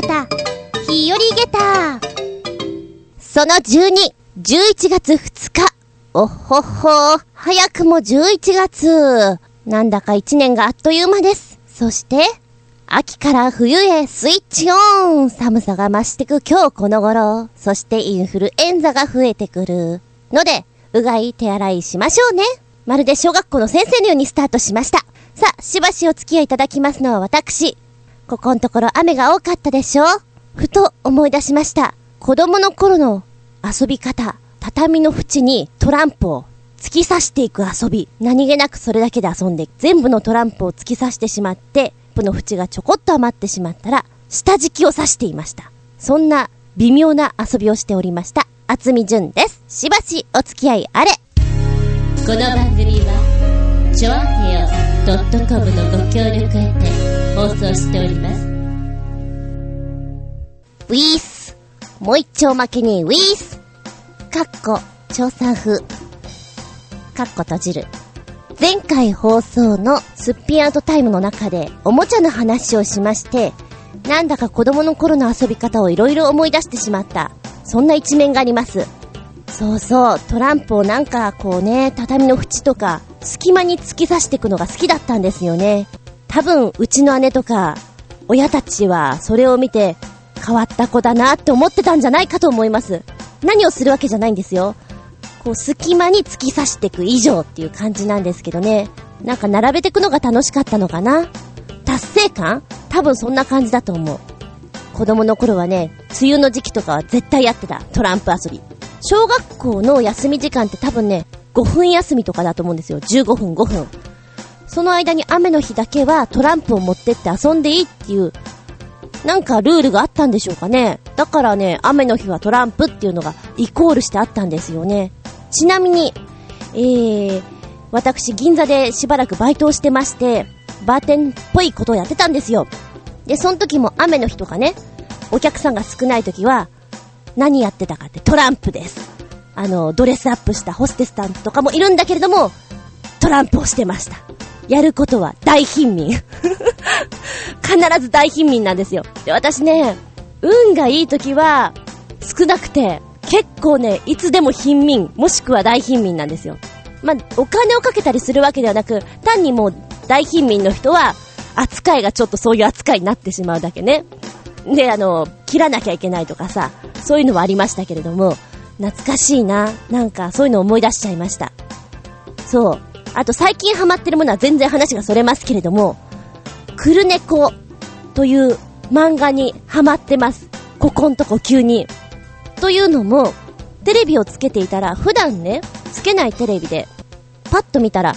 げた、日和げた。その12、11月2日。おほほ、早くも11月。なんだか1年があっという間です。そして、秋から冬へスイッチオン寒さが増してく今日この頃。そしてインフルエンザが増えてくる。ので、うがい手洗いしましょうね。まるで小学校の先生のようにスタートしました。さあ、しばしお付き合いいただきますのは私。ここのところ雨が多かったでしょ？ふと思い出しました。子供の頃の遊び方。畳の縁にトランプを突き刺していく遊び。何気なくそれだけで遊んで、全部のトランプを突き刺してしまって、トランプの縁がちょこっと余ってしまったら、下敷きを刺していました。そんな微妙な遊びをしておりました。厚み純です。しばしお付き合いあれ。この番組は、ちょあへよ .com のご協力へて放送しております。ウィース。もう一丁負けにウィース。かっこ、調査風。かっこ閉じる。前回放送のすっぴんアウトタイムの中でおもちゃの話をしまして、なんだか子供の頃の遊び方をいろいろ思い出してしまった。そんな一面があります。そうそう、トランプをなんかこうね、畳の縁とか、隙間に突き刺していくのが好きだったんですよね。多分、うちの姉とか、親たちはそれを見て、変わった子だなって思ってたんじゃないかと思います。何をするわけじゃないんですよ。こう、隙間に突き刺していく以上っていう感じなんですけどね。なんか並べていくのが楽しかったのかな達成感？多分そんな感じだと思う。子供の頃はね、梅雨の時期とかは絶対やってた。トランプ遊び。小学校の休み時間って多分ね、5分休みとかだと思うんですよ。15分5分。その間に雨の日だけはトランプを持ってって遊んでいいっていう、なんかルールがあったんでしょうかね。だからね、雨の日はトランプっていうのがイコールしてあったんですよね。ちなみに、えー、私銀座でしばらくバイトをしてまして、バーテンっぽいことをやってたんですよ。で、その時も雨の日とかね、お客さんが少ない時は、何やってたかってトランプです。あの、ドレスアップしたホステスさんとかもいるんだけれども、トランプをしてました。やることは大貧民。必ず大貧民なんですよ。で、私ね、運がいい時は少なくて、結構ね、いつでも貧民、もしくは大貧民なんですよ。まあ、お金をかけたりするわけではなく、単にもう大貧民の人は、扱いがちょっとそういう扱いになってしまうだけね。で、あの、切らなきゃいけないとかさ、そういうのはありましたけれども、懐かしいな。なんか、そういうの思い出しちゃいました。そう。あと、最近ハマってるものは全然話がそれますけれども、クルネコという漫画にハマってます。ここんとこ急に。というのも、テレビをつけていたら、普段ね、つけないテレビで、パッと見たら、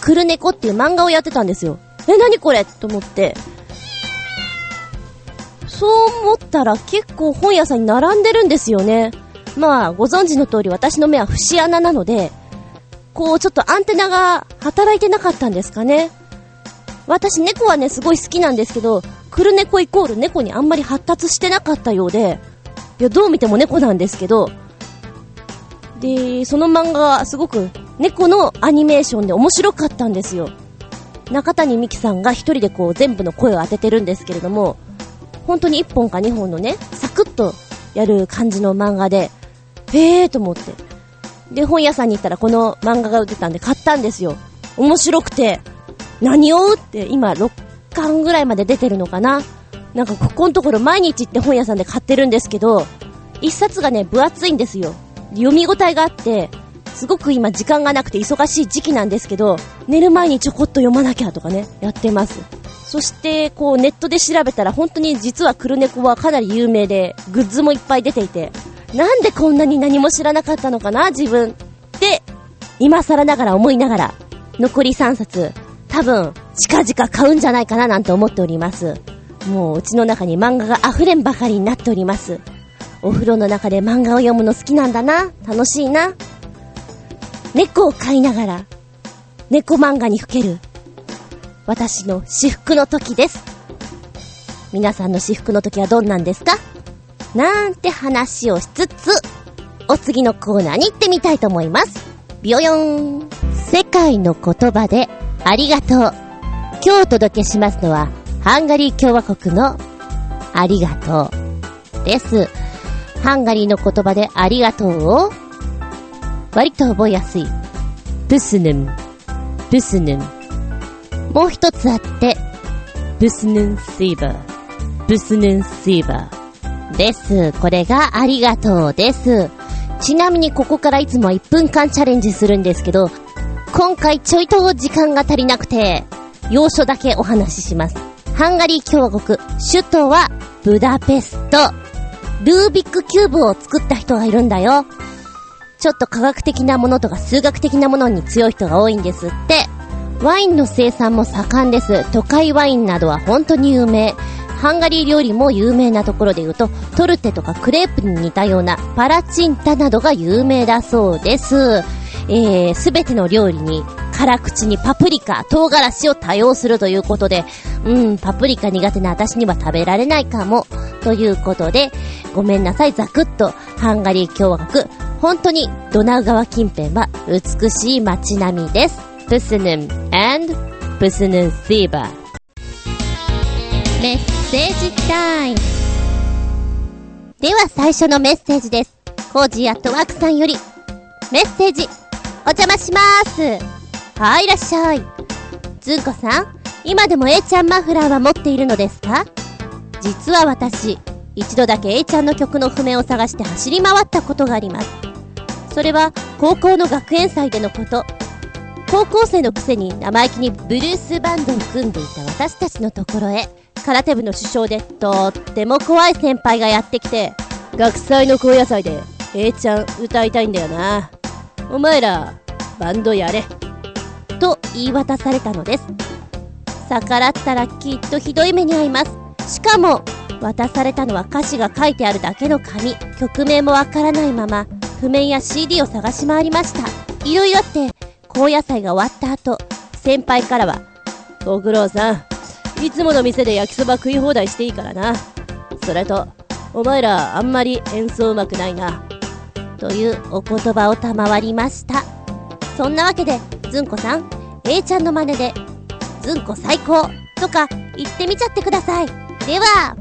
クルネコっていう漫画をやってたんですよ。え、なにこれ？と思って。そう思ったら結構本屋さんに並んでるんですよね。まあ、ご存知の通り私の目は節穴なので、こうちょっとアンテナが働いてなかったんですかね。私猫はね、すごい好きなんですけど、クルネコイコール猫にあんまり発達してなかったようで、いや、どう見ても猫なんですけど、で、その漫画はすごく猫のアニメーションで面白かったんですよ。中谷美紀さんが一人でこう全部の声を当ててるんですけれども、本当に1本か2本のね、サクッとやる感じの漫画で、へえーと思って。で、本屋さんに行ったらこの漫画が売ってたんで買ったんですよ。面白くて、何をって今6巻ぐらいまで出てるのかななんかここのところ毎日行って本屋さんで買ってるんですけど、一冊がね、分厚いんですよ。読み応えがあって、すごく今時間がなくて忙しい時期なんですけど、寝る前にちょこっと読まなきゃとかね、やってます。そして、こうネットで調べたら本当に実はクルネコはかなり有名で、グッズもいっぱい出ていて、なんでこんなに何も知らなかったのかな、自分。って、今更ながら思いながら、残り3冊、多分、近々買うんじゃないかななんて思っております。もう、うちの中に漫画が溢れんばかりになっております。お風呂の中で漫画を読むの好きなんだな。楽しいな。猫を飼いながら、猫漫画にふける、私の至福の時です。皆さんの至福の時はどんなんですか？なんて話をしつつ、お次のコーナーに行ってみたいと思います。ビヨヨン。世界の言葉でありがとう。今日お届けしますのは、ハンガリー共和国のありがとう。です。ハンガリーの言葉でありがとうを、割と覚えやすい。ブスヌン、ブスヌン。もう一つあって、ブスヌンシーバー、ブスヌンシーバー。です。これがありがとうです。ちなみにここからいつも1分間チャレンジするんですけど、今回ちょいと時間が足りなくて、要所だけお話しします。ハンガリー共和国、首都はブダペスト。ルービックキューブを作った人がいるんだよ。ちょっと科学的なものとか数学的なものに強い人が多いんですって。ワインの生産も盛んです。都会ワインなどは本当に有名。ハンガリー料理も有名なところで言うと、トルテとかクレープに似たようなパラチンタなどが有名だそうです。えー、すべての料理に辛口にパプリカ、唐辛子を多用するということで、うん、パプリカ苦手な私には食べられないかも。ということで、ごめんなさい、ザクッと、ハンガリー共和国、本当にドナウ川近辺は美しい街並みです。プスヌン and プスヌンシーバー。セージタイム。では最初のメッセージです。コージーアットワークさんより、メッセージ、お邪魔します。はい、いらっしゃい。ずんこさん、今でも A ちゃんマフラーは持っているのですか？実は私、一度だけ A ちゃんの曲の譜面を探して走り回ったことがあります。それは高校の学園祭でのこと。高校生のくせに生意気にブルースバンドを組んでいた私たちのところへ、空手部の主将でとっても怖い先輩がやってきて、学祭の高野祭で A ちゃん歌いたいんだよな。お前ら、バンドやれ。と言い渡されたのです。逆らったらきっとひどい目に遭います。しかも渡されたのは歌詞が書いてあるだけの紙。曲名もわからないまま譜面や CD を探し回りました。いろいろあって高野菜が終わった後先輩からは「ご苦労さん。いつもの店で焼きそば食い放題していいからなそれとお前らあんまり演奏うまくないな」というお言葉を賜りましたそんなわけでずんこさん、A ちゃんの真似で、ずんこ最高とか言ってみちゃってください。では、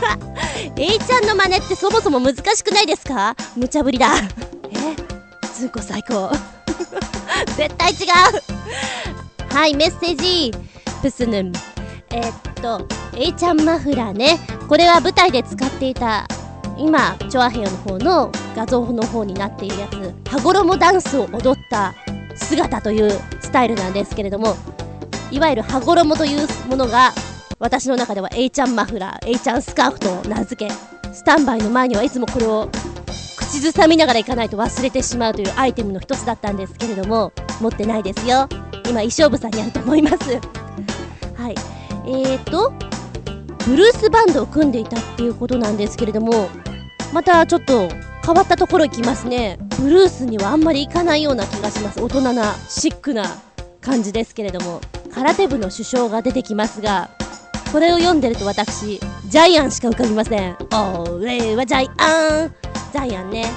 A ちゃんの真似ってそもそも難しくないですか？無茶ぶりだ。えずんこ最高。絶対違うはい、メッセージ。プスヌン。えー、っと、A ちゃんマフラーね。これは舞台で使っていた、今、チョアヘヨの方の画像の方になっているやつ、羽衣ダンスを踊った姿というスタイルなんですけれども、いわゆる羽衣というものが、私の中では A ちゃんマフラー、A ちゃんスカーフと名付け、スタンバイの前にはいつもこれを口ずさみながら行かないと忘れてしまうというアイテムの一つだったんですけれども、持ってないですよ。今、衣装部さんにあると思います。はい。えーと、ブルースバンドを組んでいたっていうことなんですけれども、またちょっと変わったところ行きますね。ブルースにはあんまり行かないような気がします。大人な、シックな感じですけれども。空手部の首相が出てきますが、これを読んでると私、ジャイアンしか浮かびません。おれはジャイアンジャイアンね。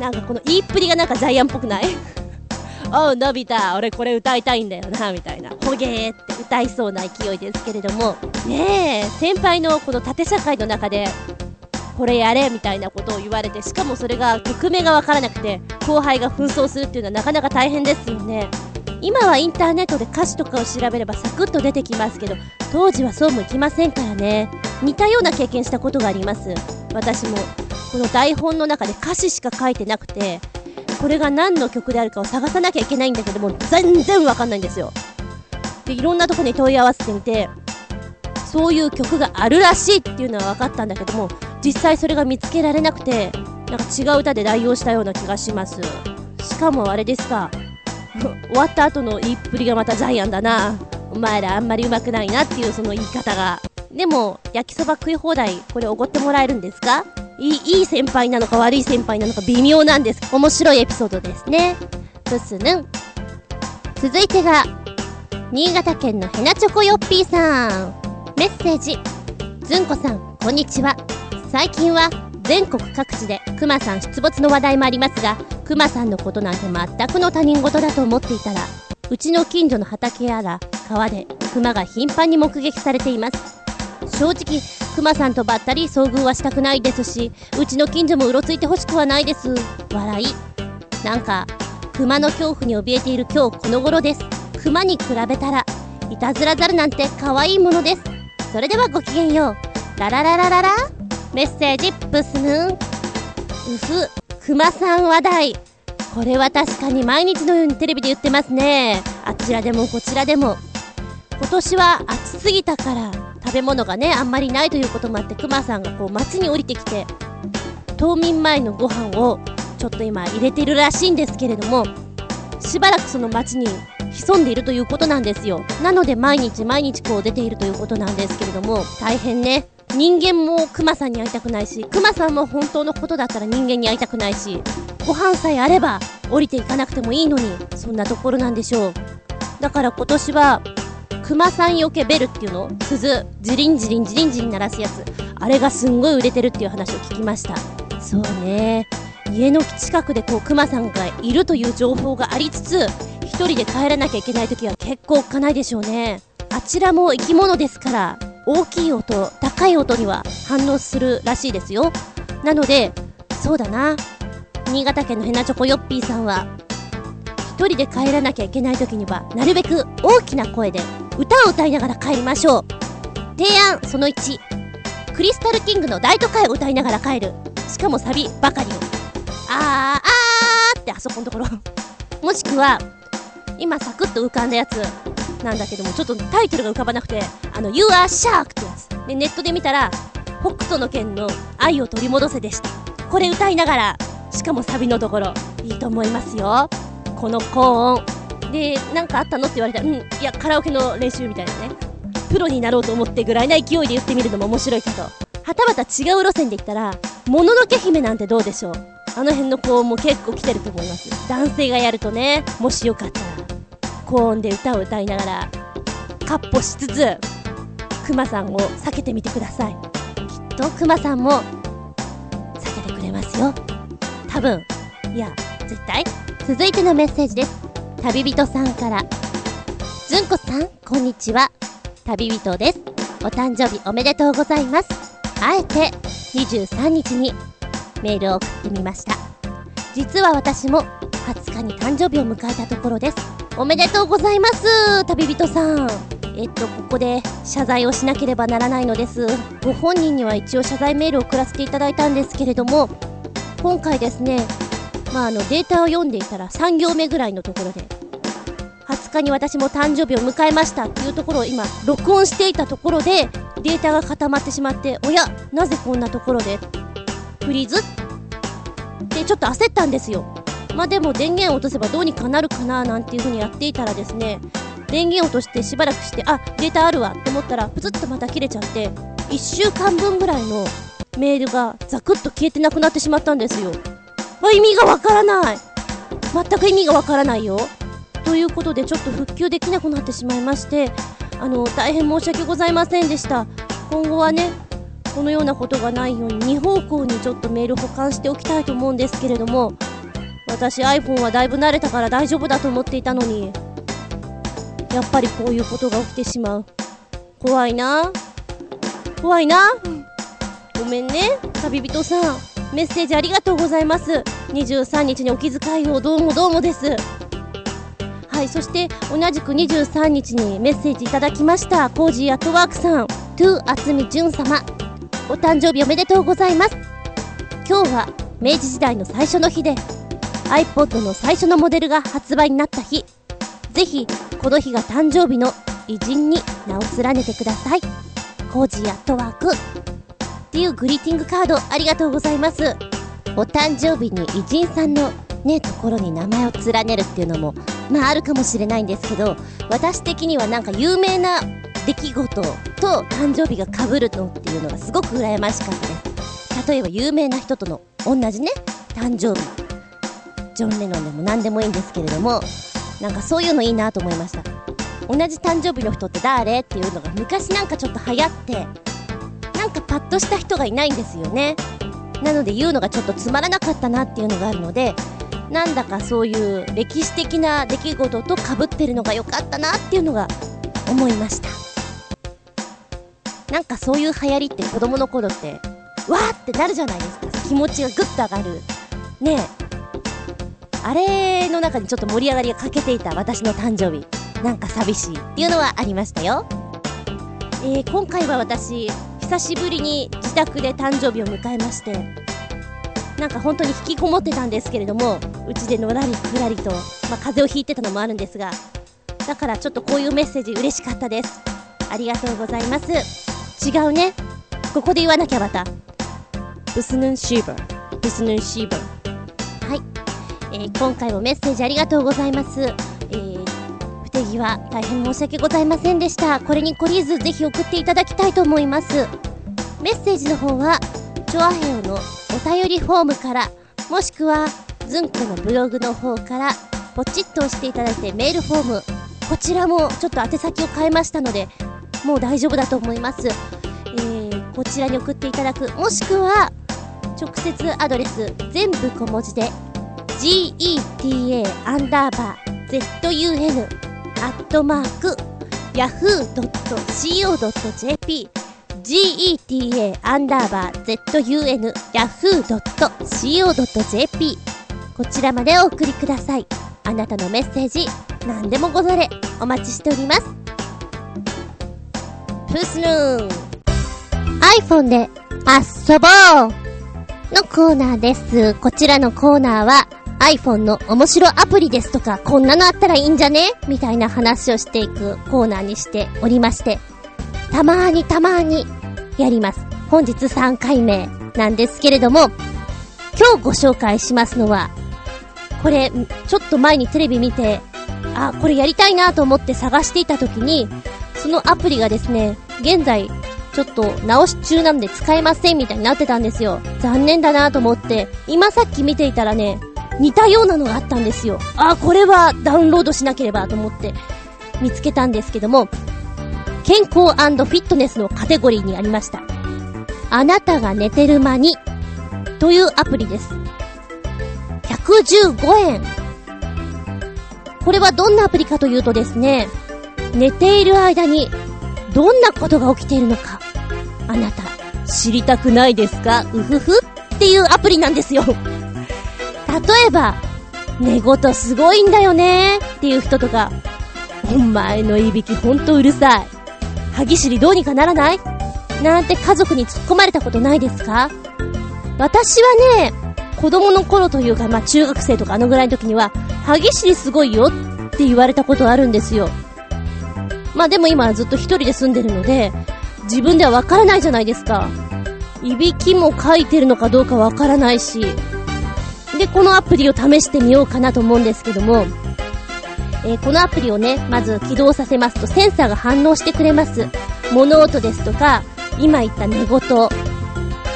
なんかこの言いっぷりがなんかジャイアンっぽくない？おう、のび太、俺これ歌いたいんだよな、みたいな。ほげーって歌いそうな勢いですけれども、ねえ、先輩のこの縦社会の中で、これやれみたいなことを言われてしかもそれが曲名が分からなくて後輩が紛争するっていうのはなかなか大変ですよね。今はインターネットで歌詞とかを調べればサクッと出てきますけど当時はそうもいきませんからね。似たような経験したことがあります。私もこの台本の中で歌詞しか書いてなくてこれが何の曲であるかを探さなきゃいけないんだけども全然わかんないんですよ。でいろんなとこに問い合わせてみてそういう曲があるらしいっていうのは分かったんだけども実際それが見つけられなくてなんか違う歌で代用したような気がします。しかもあれですか。終わった後の言いっぷりがまたジャイアンだな。お前らあんまり上手くないなっていうその言い方が。でも焼きそば食い放題これおごってもらえるんですか？いいいい先輩なのか悪い先輩なのか微妙なんです。面白いエピソードですね。プスヌン。続いてが新潟県のヘナチョコヨッピーさん。メッセージ。ずんこさんこんにちは。最近は全国各地でクマさん出没の話題もありますがクマさんのことなんて全くの他人事だと思っていたらうちの近所の畑やら川でクマが頻繁に目撃されています。正直、熊さんとばったり遭遇はしたくないですし、うちの近所もうろついてほしくはないです。笑い。なんか、熊の恐怖に怯えている今日この頃です。熊に比べたら、いたずら猿なんて可愛いものです。それではごきげんよう。ララララララメッセージプスヌン。うふ、熊さん話題。これは確かに毎日のようにテレビで言ってますね。あちらでもこちらでも。今年は暑すぎたから食べ物がねあんまりないということもあってクマさんがこう街に降りてきて冬眠前のご飯をちょっと今入れてるらしいんですけれどもしばらくその街に潜んでいるということなんですよ。なので毎日毎日こう出ているということなんですけれども大変ね人間もクマさんに会いたくないしクマさんも本当のことだったら人間に会いたくないしご飯さえあれば降りていかなくてもいいのにそんなところなんでしょう。だから今年は熊さんよけベルっていうの？鈴。ジリンジリンジリンジリン鳴らすやつ。あれがすんごい売れてるっていう話を聞きました。そうね。家の近くでこう熊さんがいるという情報がありつつ一人で帰らなきゃいけない時は結構おっかないでしょうね。あちらも生き物ですから大きい音高い音には反応するらしいですよ。なのでそうだな。新潟県のヘナチョコヨッピーさんは一人で帰らなきゃいけない時にはなるべく大きな声で歌を歌いながら帰りましょう。提案その1クリスタルキングの大都会を歌いながら帰る。しかもサビばかりをあーあーってあそこのところ。もしくは今サクッと浮かんだやつ。なんだけどもちょっとタイトルが浮かばなくて。あの You are Shark ってやつ。でネットで見たら北斗の拳の愛を取り戻せでした。これ歌いながら。しかもサビのところ。いいと思いますよ。この高音。で、なんかあったのって言われたら、うん、いや、カラオケの練習みたいなね。プロになろうと思ってぐらいな勢いで言ってみるのも面白いかと。はたまた違う路線で言ったら、もののけ姫なんてどうでしょうあの辺の高音も結構来てると思います。男性がやるとね、もしよかったら、高音で歌を歌いながら、カッポしつつ、クマさんを避けてみてください。きっとクマさんも、避けてくれますよ。多分。いや、絶対。続いてのメッセージです。旅人さんから。ずんこさん、こんにちは。旅人です。お誕生日おめでとうございます。あえて23日にメールを送ってみました。実は私も20日に誕生日を迎えたところです。おめでとうございます、旅人さん。えっと、ここで謝罪をしなければならないのです。ご本人には一応謝罪メールを送らせていただいたんですけれども、今回ですね、まあ、あのデータを読んでいたら3行目ぐらいのところで20日に私も誕生日を迎えましたっていうところを今録音していたところでデータが固まってしまっておやなぜこんなところでフリーズ？ってちょっと焦ったんですよ。まあでも電源を落とせばどうにかなるかななんていう風にやっていたらですね電源落としてしばらくしてあデータあるわって思ったらプツッとまた切れちゃって1週間分ぐらいのメールがザクッと消えてなくなってしまったんですよ。意味がわからない。全く意味がわからないよ。ということでちょっと復旧できなくなってしまいましてあの大変申し訳ございませんでした。今後はねこのようなことがないように2方向にちょっとメール保管しておきたいと思うんですけれども私 iPhone はだいぶ慣れたから大丈夫だと思っていたのにやっぱりこういうことが起きてしまう。怖いな。怖いな。ごめんね旅人さん。メッセージありがとうございます。23日にお気遣いをどうもどうもです。はいそして同じく23日にメッセージいただきましたコージーアットワークさん to あつみじゅん様。お誕生日おめでとうございます。今日は明治時代の最初の日で iPod の最初のモデルが発売になった日。ぜひこの日が誕生日の偉人に名を連ねてください。コージーアットワーク。っていうグリーティングカードありがとうございます。お誕生日に偉人さんのね、ところに名前を連ねるっていうのも、まああるかもしれないんですけど、私的にはなんか有名な出来事と誕生日が被るのっていうのがすごく羨ましかったです。例えば有名な人との同じね、誕生日。ジョン・レノンでも何でもいいんですけれども、なんかそういうのいいなと思いました。同じ誕生日の人って誰？っていうのが昔なんかちょっと流行って、なんかパッとした人がいないんですよねなので言うのがちょっとつまらなかったなっていうのがあるのでなんだかそういう歴史的な出来事とかぶってるのが良かったなっていうのが思いましたなんかそういう流行りって子供の頃って、わーってなるじゃないですか。気持ちがぐっと上がる。ねえ。あれの中にちょっと盛り上がりが欠けていた私の誕生日。なんか寂しいっていうのはありましたよ。えー、今回は私、久しぶりに自宅で誕生日を迎えまして、なんか本当に引きこもってたんですけれども、うちでのらりくらりと、まあ、風邪をひいてたのもあるんですが、だからちょっとこういうメッセージ嬉しかったです。ありがとうございます。違うね。ここで言わなきゃまた。ブスヌンシーバー。ブスヌンシーバー。はい。えー、今回もメッセージありがとうございます。手際、大変申し訳ございませんでした。これに懲りず、ぜひ送っていただきたいと思います。メッセージの方は、チョアヘオのお便りフォームから、もしくは、ズンコのブログの方から、ポチッと押していただいてメールフォーム、こちらもちょっと宛先を変えましたので、もう大丈夫だと思います。えー、こちらに送っていただく、もしくは、直接アドレス、全部小文字で、geta アンダーバー zun アットマーク yahoo.co.jp geta アンダーバー zun yahoo.co.jp こちらまでお送りください。あなたのメッセージ、何でもござれ、お待ちしております。プスヌーン iPhone で遊ぼうのコーナーです。こちらのコーナーは iPhone の面白アプリですとか、こんなのあったらいいんじゃね？みたいな話をしていくコーナーにしておりまして、たまーにたまーにやります。本日3回目なんですけれども、今日ご紹介しますのは、これ、ちょっと前にテレビ見て、あ、これやりたいなと思って探していた時に、そのアプリがですね、現在、ちょっと直し中なんで使えませんみたいになってたんですよ。残念だなと思って、今さっき見ていたらね、似たようなのがあったんですよ。あ、これはダウンロードしなければと思って見つけたんですけども、健康フィットネスのカテゴリーにありました。あなたが寝てる間にというアプリです。115円。これはどんなアプリかというとですね、寝ている間にどんなことが起きているのか、あなた知りたくないですか？うふふっていうアプリなんですよ。例えば、寝言すごいんだよね？っていう人とか、お前のいびきほんとうるさい。歯ぎしりどうにかならない？なんて家族に突っ込まれたことないですか？私はね、子供の頃というか、まあ中学生とかあのぐらいの時には、歯ぎしりすごいよって言われたことあるんですよ。まあでも今はずっと一人で住んでるので、自分ではわからないじゃないですか。いびきも書いてるのかどうかわからないし。で、このアプリを試してみようかなと思うんですけども、えー、このアプリをね、まず起動させますとセンサーが反応してくれます。物音ですとか、今言った寝言、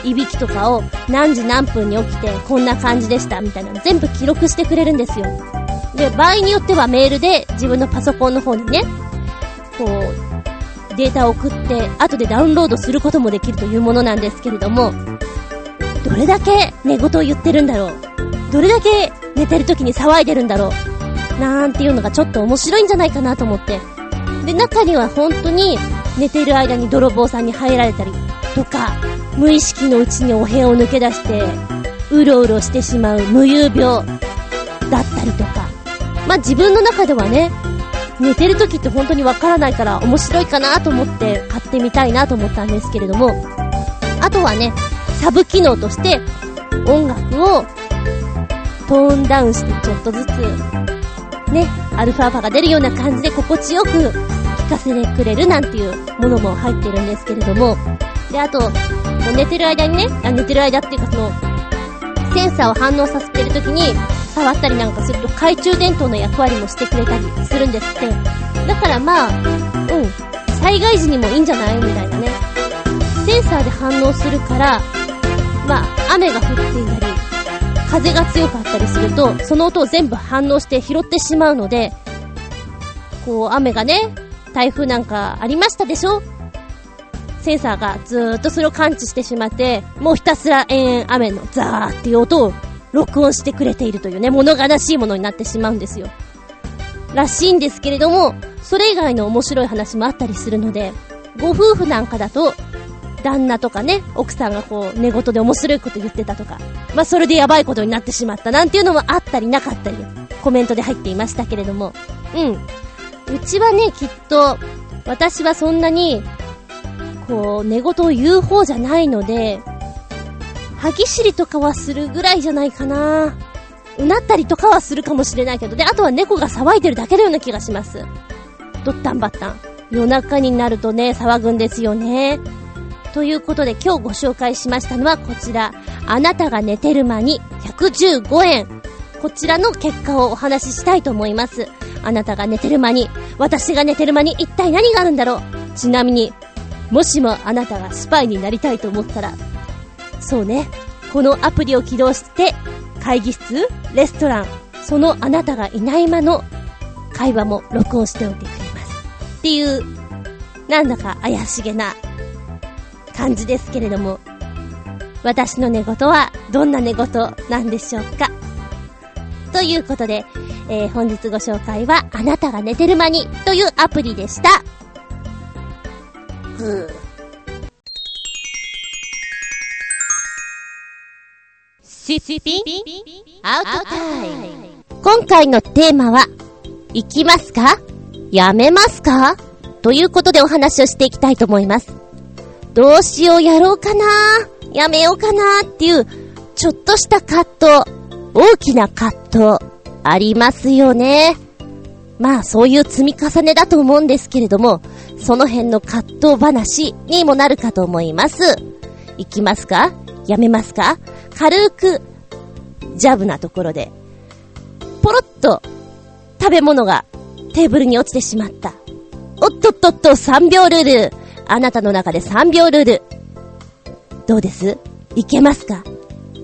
いびきとかを何時何分に起きてこんな感じでしたみたいなの全部記録してくれるんですよ。で、場合によってはメールで自分のパソコンの方にね、こう、データを送って、後でダウンロードすることもできるというものなんですけれども、どれだけ寝言を言ってるんだろう？どれだけ寝てる時に騒いでるんだろう？なんていうのがちょっと面白いんじゃないかなと思って。で、中には本当に寝ている間に泥棒さんに入られたりとか、無意識のうちにお部屋を抜け出して、うろうろしてしまう無遊病だったりとか。まあ、自分の中ではね、寝てる時って本当にわからないから面白いかなと思って買ってみたいなと思ったんですけれども、あとはね、サブ機能として音楽をトーンダウンしてちょっとずつ、ね、アルファ波が出るような感じで心地よく聴かせてくれるなんていうものも入ってるんですけれども、で、あと、寝てる間にね、あ寝てる間っていうかその、センサーを反応させてる時に、触ったりなんかすると懐中電灯の役割もしてくれたりするんですって。だからまあ、うん、災害時にもいいんじゃないみたいなね。センサーで反応するから、まあ、雨が降っていたり、風が強かったりすると、その音を全部反応して拾ってしまうので、こう、雨がね、台風なんかありましたでしょセンサーがずっとそれを感知してしまって、もうひたすら延々雨のザーっていう音を録音してくれているというね、物悲しいものになってしまうんですよ。らしいんですけれども、それ以外の面白い話もあったりするので、ご夫婦なんかだと、旦那とかね、奥さんがこう、寝言で面白いこと言ってたとか、まあそれでやばいことになってしまったなんていうのもあったりなかったり、コメントで入っていましたけれども、うん。うちはね、きっと、私はそんなに、こう、寝言を言う方じゃないので、歯ぎしりとかはするぐらいじゃないかな。うなったりとかはするかもしれないけど、で、あとは猫が騒いでるだけのような気がします。ドッタンバッタン。夜中になるとね、騒ぐんですよね。ということで今日ご紹介しましたのはこちら。あなたが寝てる間に115円。こちらの結果をお話ししたいと思います。あなたが寝てる間に、私が寝てる間に一体何があるんだろうちなみに、もしもあなたがスパイになりたいと思ったら、そうね、このアプリを起動して、会議室、レストラン、そのあなたがいない間の会話も録音しておいてくれます。っていう、なんだか怪しげな感じですけれども、私の寝言はどんな寝言なんでしょうかということで、えー、本日ご紹介は、あなたが寝てる間にというアプリでした。シッピンアウトタイム。今回のテーマは、行きますか？やめますか？ということでお話をしていきたいと思います。どうしようやろうかな？やめようかなっていう、ちょっとした葛藤。大きな葛藤、ありますよね。まあ、そういう積み重ねだと思うんですけれども、その辺の葛藤話にもなるかと思います。行きますか？やめますか？軽く、ジャブなところで、ポロッと、食べ物がテーブルに落ちてしまった。おっとっとっと、3秒ルール。あなたの中で3秒ルール。どうです？いけますか？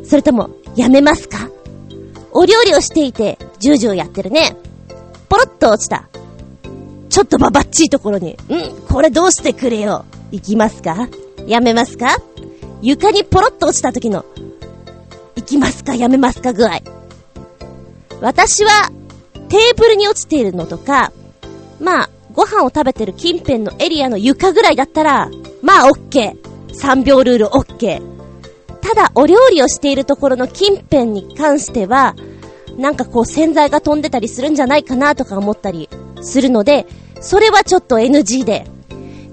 それとも、やめますか？お料理をしていて、ジュージューやってるね。ポロッと落ちた。ちょっとばばっちいところに、うんこれどうしてくれよ。行きますか？やめますか？床にポロッと落ちた時の、行きますか？やめますか具合。私は、テーブルに落ちているのとか、まあ、ご飯を食べてる近辺のエリアの床ぐらいだったら、まあ、オッケー。3秒ルールオッケー。ただ、お料理をしているところの近辺に関しては、なんかこう洗剤が飛んでたりするんじゃないかなとか思ったりするので、それはちょっと NG で。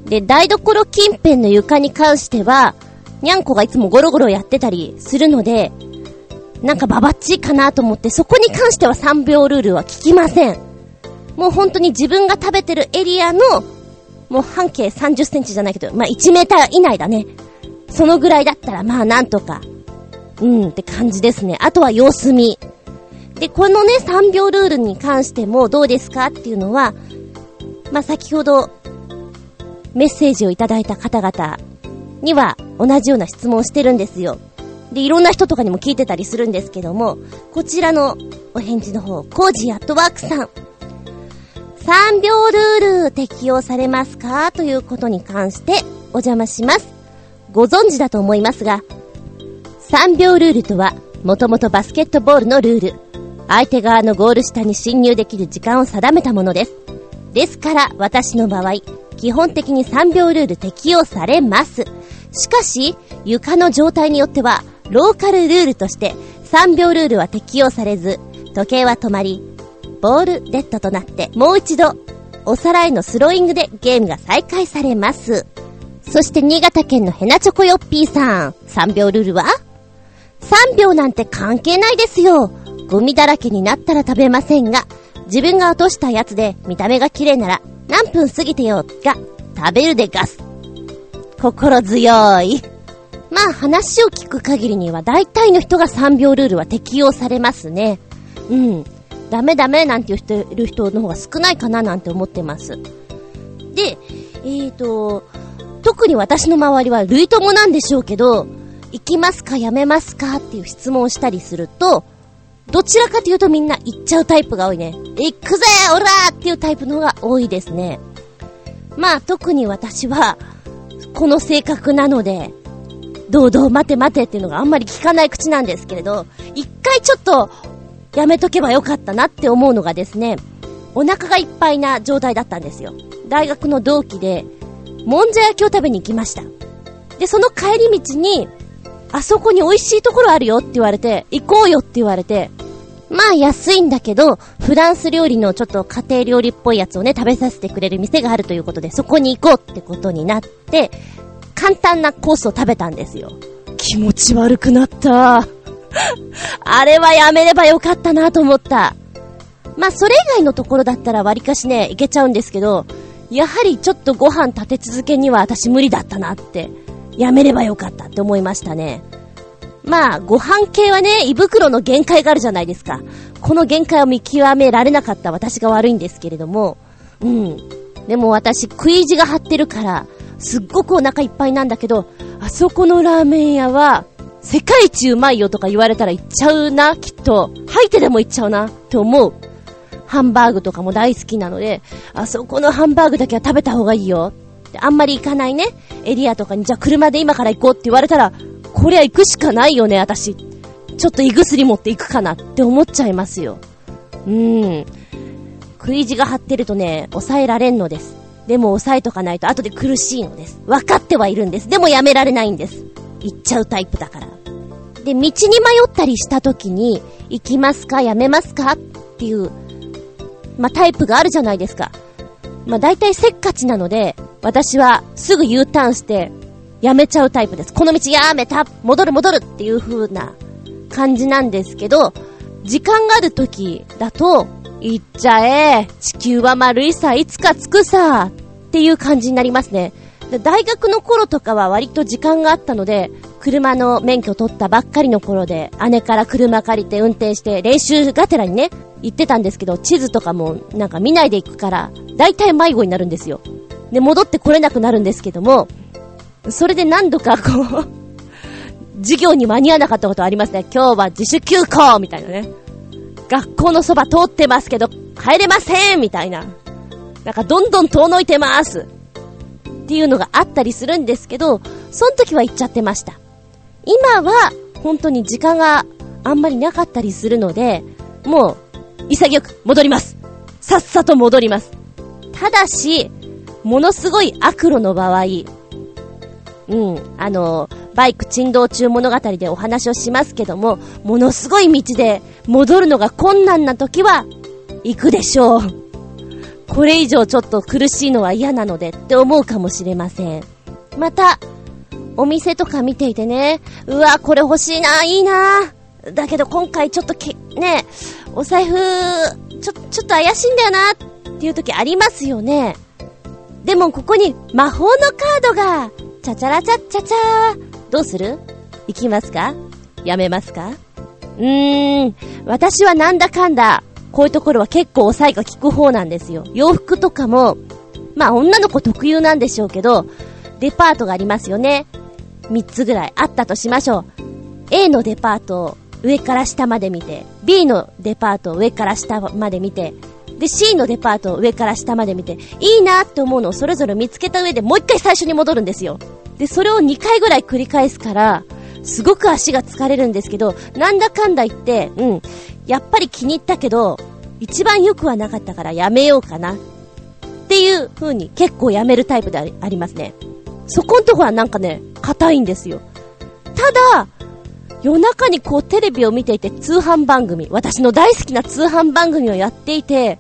で、台所近辺の床に関しては、にゃんこがいつもゴロゴロやってたりするので、なんかババッチかなと思って、そこに関しては3秒ルールは効きません。もう本当に自分が食べてるエリアの、もう半径30センチじゃないけど、まあ1メーター以内だね。そのぐらいだったらまあなんとか、うんって感じですね。あとは様子見。で、このね、3秒ルールに関してもどうですかっていうのは、まあ先ほど、メッセージをいただいた方々には同じような質問をしてるんですよ。で、いろんな人とかにも聞いてたりするんですけども、こちらのお返事の方、コージアットワークさん。3秒ルール適用されますかということに関してお邪魔します。ご存知だと思いますが、3秒ルールとは、もともとバスケットボールのルール。相手側のゴール下に侵入できる時間を定めたものです。ですから、私の場合、基本的に3秒ルール適用されます。しかし、床の状態によっては、ローカルルールとして3秒ルールは適用されず、時計は止まり、ボールデッドとなって、もう一度、おさらいのスローイングでゲームが再開されます。そして新潟県のヘナチョコヨッピーさん。3秒ルールは ?3 秒なんて関係ないですよ。ゴミだらけになったら食べませんが、自分が落としたやつで見た目が綺麗なら何分過ぎてよが食べるでガス。心強い。まあ話を聞く限りには大体の人が3秒ルールは適用されますね。うん。ダメダメなんて言ってる人の方が少ないかななんて思ってます。で、えーと、特に私の周りは類友なんでしょうけど、行きますかやめますかっていう質問をしたりすると、どちらかというとみんな行っちゃうタイプが多いね。行くぜオラーっていうタイプの方が多いですね。まあ特に私は、この性格なので、どうどう待て待てっていうのがあんまり聞かない口なんですけれど、一回ちょっとやめとけばよかったなって思うのがですね、お腹がいっぱいな状態だったんですよ。大学の同期で、もんじゃ焼きを食べに行きました。で、その帰り道に、あそこに美味しいところあるよって言われて、行こうよって言われて、まあ安いんだけど、フランス料理のちょっと家庭料理っぽいやつをね、食べさせてくれる店があるということで、そこに行こうってことになって、簡単なコースを食べたんですよ。気持ち悪くなった。あれはやめればよかったなと思った。まあ、それ以外のところだったら割かしね、いけちゃうんですけど、やはりちょっとご飯立て続けには私無理だったなって、やめればよかったって思いましたね。まあ、ご飯系はね、胃袋の限界があるじゃないですか。この限界を見極められなかった私が悪いんですけれども、うん。でも私、食い意地が張ってるから、すっごくお腹いっぱいなんだけど、あそこのラーメン屋は、世界一うまいよとか言われたら行っちゃうな、きっと。吐いてでも行っちゃうな、って思う。ハンバーグとかも大好きなので、あそこのハンバーグだけは食べた方がいいよ。あんまり行かないね、エリアとかに、じゃあ車で今から行こうって言われたら、こりゃ行くしかないよね、私。ちょっと胃薬持って行くかなって思っちゃいますよ。うーん。食い地が張ってるとね、抑えられんのです。でも抑えとかないと後で苦しいのです。分かってはいるんです。でもやめられないんです。行っちゃうタイプだから。で、道に迷ったりした時に、行きますかやめますかっていう、まあ、タイプがあるじゃないですか。まあ、大体せっかちなので、私はすぐ U ターンして、やめちゃうタイプです。この道やめた戻る戻るっていう風な感じなんですけど、時間がある時だと、行っちゃえ地球は丸いさいつか着くさっていう感じになりますね。大学の頃とかは割と時間があったので、車の免許取ったばっかりの頃で、姉から車借りて運転して練習がてらにね、行ってたんですけど、地図とかもなんか見ないで行くから、大体迷子になるんですよ。で、戻ってこれなくなるんですけども、それで何度かこう 授業に間に合わなかったことありますね。今日は自主休校みたいなね。学校のそば通ってますけど、帰れませんみたいな。なんかどんどん遠のいてますっていうのがあったりするんですけど、その時は行っちゃってました。今は、本当に時間があんまりなかったりするので、もう、潔く戻ります。さっさと戻ります。ただし、ものすごい悪路の場合、うん、あの、バイク珍道中物語でお話をしますけども、ものすごい道で戻るのが困難な時は、行くでしょう。これ以上ちょっと苦しいのは嫌なのでって思うかもしれません。また、お店とか見ていてね、うわ、これ欲しいな、いいな。だけど今回ちょっとけ、ね、お財布、ちょ、ちょっと怪しいんだよな、っていう時ありますよね。でもここに魔法のカードが、チャチャラチャチャチャ。どうする？行きますか？やめますか？うーん、私はなんだかんだ、こういうところは結構抑えが効く方なんですよ。洋服とかも、まあ女の子特有なんでしょうけど、デパートがありますよね。3つぐらいあったとしましょう。A のデパートを上から下まで見て、B のデパートを上から下まで見て、で、C のデパートを上から下まで見て、いいなって思うのをそれぞれ見つけた上でもう一回最初に戻るんですよ。で、それを2回ぐらい繰り返すから、すごく足が疲れるんですけど、なんだかんだ言って、うん、やっぱり気に入ったけど、一番良くはなかったからやめようかな。っていう風に結構やめるタイプでありますね。そこんとこはなんかね、硬いんですよ。ただ、夜中にこうテレビを見ていて通販番組、私の大好きな通販番組をやっていて、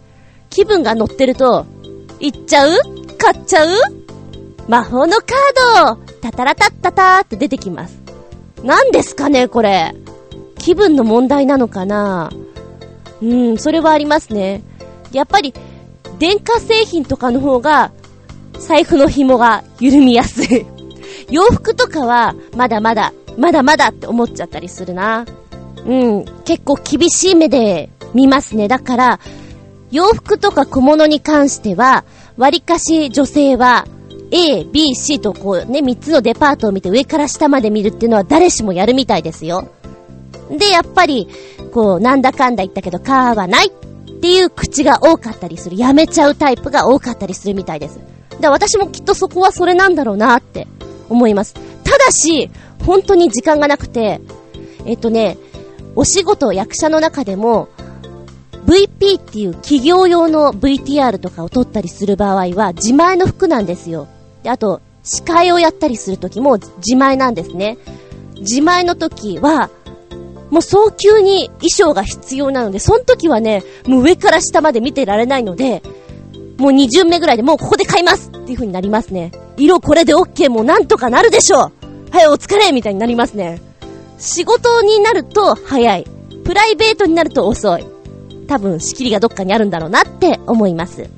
気分が乗ってると、行っちゃう？買っちゃう？魔法のカードタタラタッタターって出てきます。何ですかね、これ。気分の問題なのかな？うん、それはありますね。やっぱり、電化製品とかの方が、財布の紐が緩みやすい。洋服とかは、まだまだ、まだまだって思っちゃったりするな。うん、結構厳しい目で見ますね。だから、洋服とか小物に関しては、割かし女性は、A、B、C とこうね、3つのデパートを見て上から下まで見るっていうのは誰しもやるみたいですよ。で、やっぱり、こう、なんだかんだ言ったけど、買わないっていう口が多かったりする。やめちゃうタイプが多かったりするみたいです。で、私もきっとそこはそれなんだろうなって思います。ただし、本当に時間がなくて、えっとね、お仕事、役者の中でも、VP っていう企業用の VTR とかを撮ったりする場合は自前の服なんですよ。で、あと、司会をやったりするときも自前なんですね。自前の時は、もう早急に衣装が必要なので、その時はね、もう上から下まで見てられないので、もう2巡目ぐらいでもうここで買いますっていう風になりますね。色これで OK もうなんとかなるでしょうはいお疲れみたいになりますね。仕事になると早い。プライベートになると遅い。多分仕切りがどっかにあるんだろうなって思います。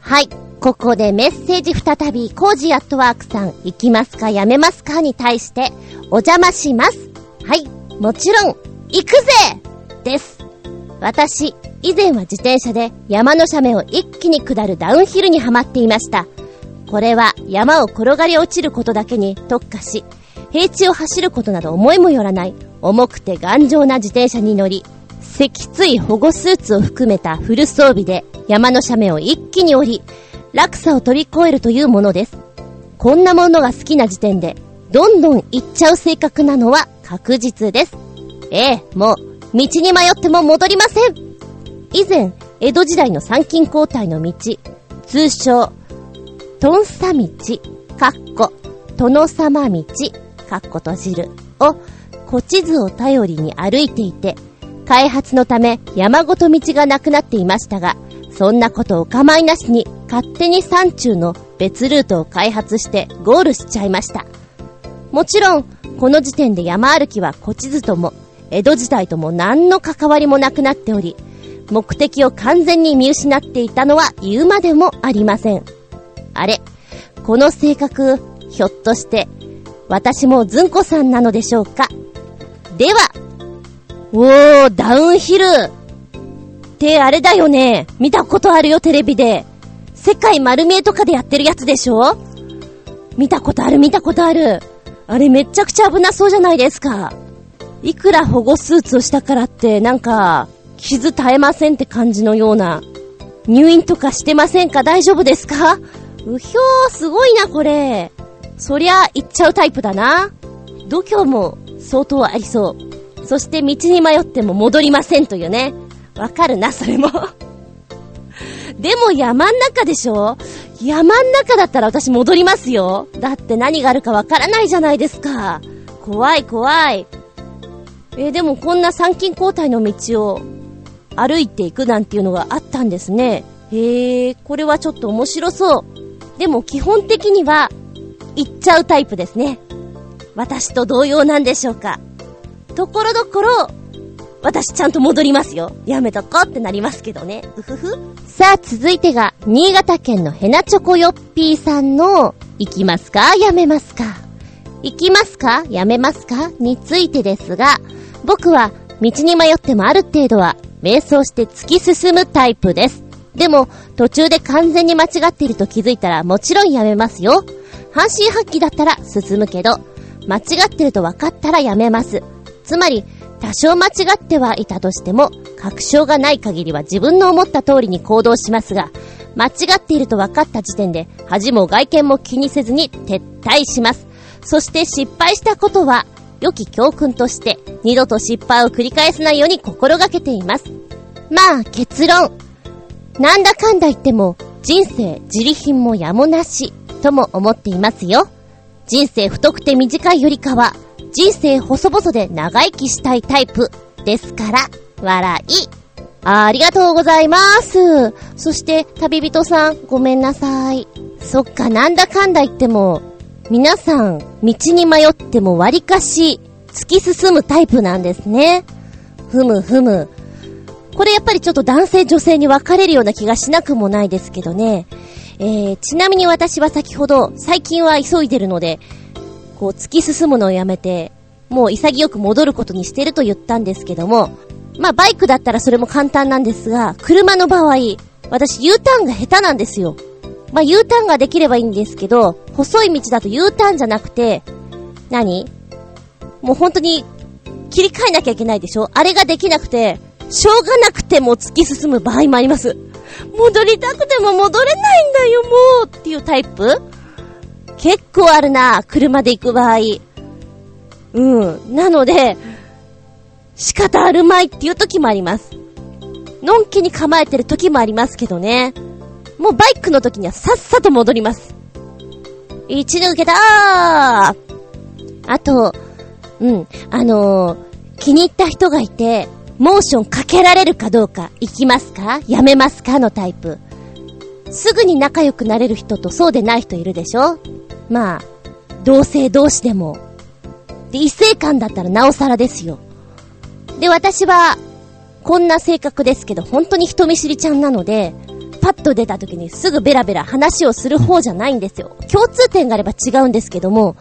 はい。ここでメッセージ再び、コージアットワークさん、行きますかやめますかに対して、お邪魔します。はい。もちろん、行くぜです。私、以前は自転車で山の斜面を一気に下るダウンヒルにはまっていました。これは山を転がり落ちることだけに特化し、平地を走ることなど思いもよらない重くて頑丈な自転車に乗り、脊椎保護スーツを含めたフル装備で山の斜面を一気に降り、落差を飛び越えるというものです。こんなものが好きな時点で、どんどん行っちゃう性格なのは確実です。ええ、もう、道に迷っても戻りません以前、江戸時代の参勤交代の道、通称、トンサ道、かっこ、殿様道、かっこ閉じる、を、古地図を頼りに歩いていて、開発のため山ごと道がなくなっていましたが、そんなことお構いなしに勝手に山中の別ルートを開発してゴールしちゃいました。もちろん、この時点で山歩きは古地図とも、江戸時代とも何の関わりもなくなっており、目的を完全に見失っていたのは言うまでもありません。あれ、この性格、ひょっとして、私もずんこさんなのでしょうか？では、おー、ダウンヒルってあれだよね。見たことあるよ、テレビで。世界丸見えとかでやってるやつでしょ？見たことある、見たことある。あれめっちゃくちゃ危なそうじゃないですか。いくら保護スーツをしたからって、なんか、傷絶えませんって感じのような。入院とかしてませんか？大丈夫ですか？うひょー、すごいな、これ。そりゃ、行っちゃうタイプだな。度胸も相当ありそう。そして道に迷っても戻りませんというね。わかるな、それも でも山ん中でしょ？山ん中だったら私戻りますよ。だって何があるかわからないじゃないですか。怖い怖い。えー、でもこんな参勤交代の道を歩いていくなんていうのがあったんですね。へえ、これはちょっと面白そう。でも基本的には、行っちゃうタイプですね。私と同様なんでしょうか。ところどころ、私ちゃんと戻りますよ。やめとこってなりますけどね。うふふ。さあ、続いてが、新潟県のヘナチョコヨッピーさんの、行きますか？やめますか？行きますか？やめますか？についてですが、僕は、道に迷ってもある程度は、瞑想して突き進むタイプです。でも、途中で完全に間違っていると気づいたら、もちろんやめますよ。半身発揮だったら進むけど、間違ってると分かったらやめます。つまり、多少間違ってはいたとしても、確証がない限りは自分の思った通りに行動しますが、間違っていると分かった時点で、恥も外見も気にせずに撤退します。そして失敗したことは、良き教訓として、二度と失敗を繰り返さないように心がけています。まあ、結論。なんだかんだ言っても、人生自利品もやもなし、とも思っていますよ。人生太くて短いよりかは、人生細々で長生きしたいタイプですから、笑い。ありがとうございます。そして、旅人さん、ごめんなさい。そっか、なんだかんだ言っても、皆さん、道に迷っても割かし、突き進むタイプなんですね。ふむふむ。これやっぱりちょっと男性女性に分かれるような気がしなくもないですけどね。えー、ちなみに私は先ほど、最近は急いでるので、こう突き進むのをやめて、もう潔く戻ることにしてると言ったんですけども、まあバイクだったらそれも簡単なんですが、車の場合、私 U ターンが下手なんですよ。まあ U ターンができればいいんですけど、細い道だと U ターンじゃなくて、何？もう本当に切り替えなきゃいけないでしょ？あれができなくて、しょうがなくても突き進む場合もあります。戻りたくても戻れないんだよ、もうっていうタイプ結構あるな、車で行く場合。うん。なので、仕方あるまいっていう時もあります。のんきに構えてる時もありますけどね。もうバイクの時にはさっさと戻ります。一抜けたーあと、うん、あのー、気に入った人がいて、モーションかけられるかどうか、行きますか？やめますか？のタイプ。すぐに仲良くなれる人とそうでない人いるでしょ？まあ、同性同士でも。で、異性間だったらなおさらですよ。で、私は、こんな性格ですけど、本当に人見知りちゃんなので、パッと出た時にすぐベラベラ話をする方じゃないんですよ。共通点があれば違うんですけども、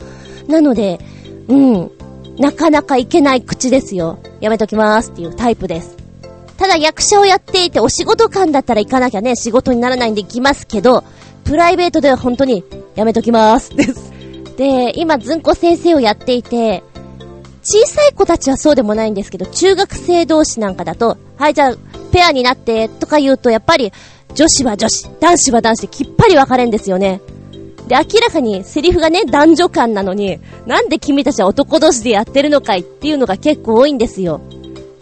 なので、うん、なかなかいけない口ですよ。やめときますっていうタイプです。ただ役者をやっていてお仕事感だったら行かなきゃね、仕事にならないんで行きますけど、プライベートでは本当にやめときますです。で、今、ずんこ先生をやっていて、小さい子たちはそうでもないんですけど、中学生同士なんかだと、はい、じゃあ、ペアになって、とか言うと、やっぱり、女子は女子、男子は男子できっぱり分かれんですよね。で、明らかにセリフがね、男女間なのに、なんで君たちは男同士でやってるのかいっていうのが結構多いんですよ。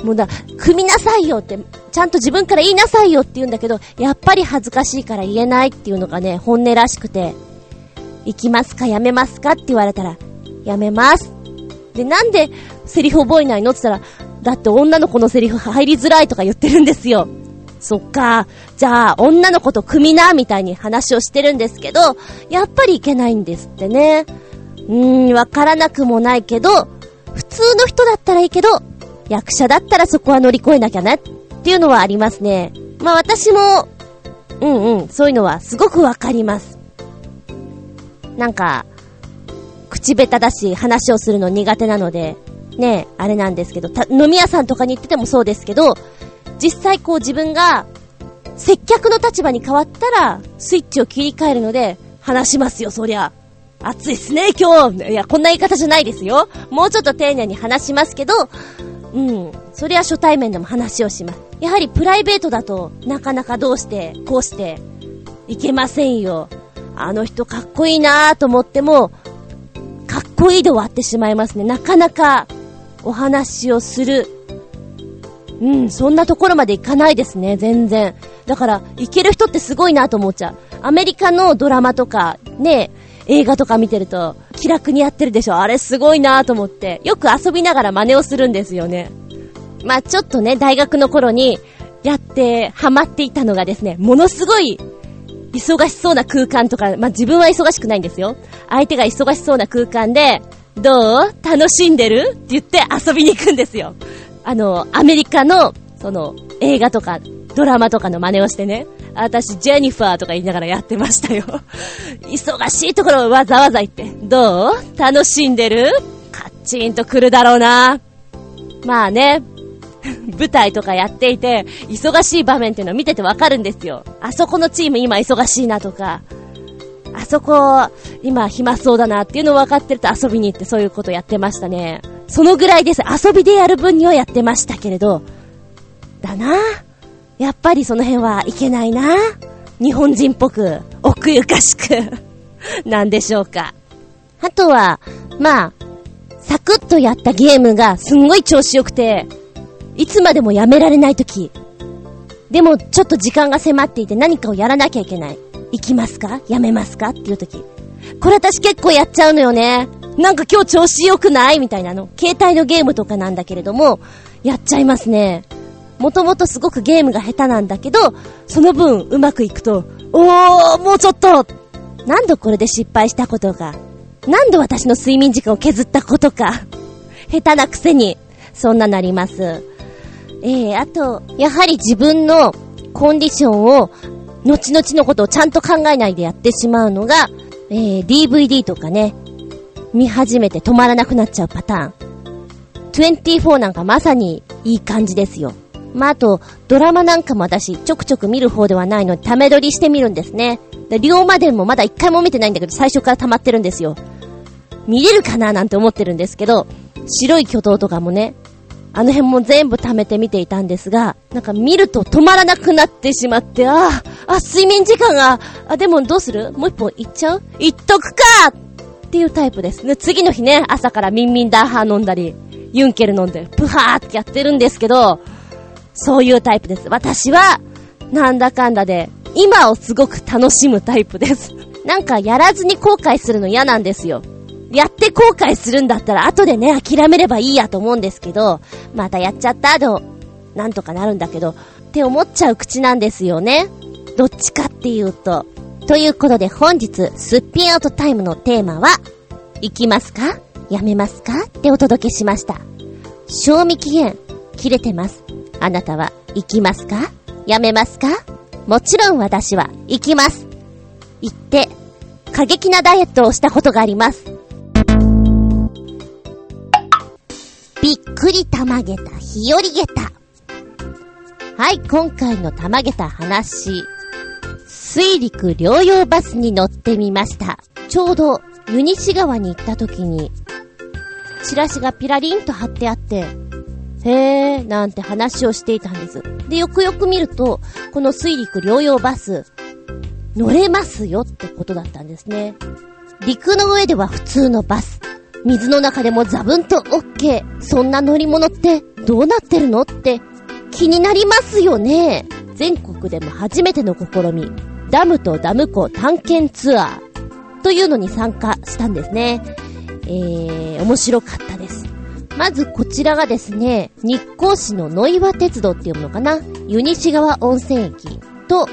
もうだ、組みなさいよって、ちゃんと自分から言いなさいよって言うんだけど、やっぱり恥ずかしいから言えないっていうのがね、本音らしくて、行きますかやめますかって言われたら、やめます。で、なんでセリフ覚えないの？って言ったら、だって女の子のセリフ入りづらいとか言ってるんですよ。そっか。じゃあ、女の子と組みな、みたいに話をしてるんですけど、やっぱりいけないんですってね。うーん、わからなくもないけど、普通の人だったらいいけど、役者だったらそこは乗り越えなきゃね、っていうのはありますね。まあ私も、うんうん、そういうのはすごくわかります。なんか、口下手だし、話をするの苦手なので、ね、あれなんですけど、飲み屋さんとかに行っててもそうですけど、実際こう自分が接客の立場に変わったら、スイッチを切り替えるので、話しますよ、そりゃ。暑いっすね、今日。いや、こんな言い方じゃないですよ。もうちょっと丁寧に話しますけど、うん、それは初対面でも話をします。やはりプライベートだと、なかなかどうして、こうして、いけませんよ。あの人かっこいいなぁと思っても、かっこいいで終わってしまいますね。なかなか、お話をするうん、そんなところまでいかないですね、全然。だから、いける人ってすごいなと思っちゃう。アメリカのドラマとか、ね、映画とか見てると、気楽にやってるでしょ。あれすごいなと思って、よく遊びながら真似をするんですよね。まあちょっとね、大学の頃に、やって、ハマっていたのがですね、ものすごい、忙しそうな空間とか、まあ自分は忙しくないんですよ。相手が忙しそうな空間で、どう楽しんでるって言って遊びに行くんですよ。あの、アメリカの、その、映画とか、ドラマとかの真似をしてね、私、ジェニファーとか言いながらやってましたよ。忙しいところをわざわざ行って、どう？楽しんでる？カッチンと来るだろうな。まあね、舞台とかやっていて、忙しい場面っていうのを見ててわかるんですよ。あそこのチーム今忙しいなとか、あそこ、今暇そうだなっていうのを分かってると遊びに行ってそういうことやってましたね。そのぐらいです。遊びでやる分にはやってましたけれど、だな。やっぱりその辺はいけないな。日本人っぽく、奥ゆかしく なんでしょうか。あとは、まあ、サクッとやったゲームがすんごい調子良くて、いつまでもやめられないとき。でも、ちょっと時間が迫っていて何かをやらなきゃいけない。行きますか？やめますか？っていうとき。これ私結構やっちゃうのよね。なんか今日調子良くない？みたいなの。携帯のゲームとかなんだけれども、やっちゃいますね。もともとすごくゲームが下手なんだけど、その分うまくいくと、おー、もうちょっと何度これで失敗したことか。何度私の睡眠時間を削ったことか。下手なくせに、そんななります。えー、あと、やはり自分のコンディションを、後々のことをちゃんと考えないでやってしまうのが、えー、DVD とかね、見始めて止まらなくなっちゃうパターン。24なんかまさにいい感じですよ。まあ、あと、ドラマなんかも私、ちょくちょく見る方ではないので、ため撮りしてみるんですね。で、龍馬伝もまだ一回も見てないんだけど、最初から溜まってるんですよ。見れるかななんて思ってるんですけど、白い巨頭とかもね、あの辺も全部貯めて見ていたんですが、なんか見ると止まらなくなってしまって、ああ、あ、睡眠時間が、あ、でもどうする？もう一本いっちゃう？いっとくかっていうタイプです。で、次の日ね、朝からミンミンダーハー飲んだり、ユンケル飲んで、プハーってやってるんですけど、そういうタイプです。私は、なんだかんだで、今をすごく楽しむタイプです。なんかやらずに後悔するの嫌なんですよ。やって後悔するんだったら後でね、諦めればいいやと思うんですけど、またやっちゃったでなんとかなるんだけど、って思っちゃう口なんですよね。どっちかっていうと。ということで本日、すっぴんアウトタイムのテーマは、行きますか？やめますか？ってお届けしました。賞味期限、切れてます。あなたは、行きますか？やめますか？もちろん私は、行きます。行って、過激なダイエットをしたことがあります。びっくりたまげた、日和げた。はい、今回のたまげた話。水陸両用バスに乗ってみました。ちょうど、湯西川に行った時に、チラシがピラリンと貼ってあって、へー、なんて話をしていたんです。で、よくよく見ると、この水陸両用バス、乗れますよってことだったんですね。陸の上では普通のバス。水の中でもザブンとオッケー。そんな乗り物ってどうなってるのって気になりますよね。全国でも初めての試み。ダムとダム湖探検ツアーというのに参加したんですね。えー、面白かったです。まずこちらがですね、日光市の野岩鉄道っていうのかな。湯西川温泉駅と、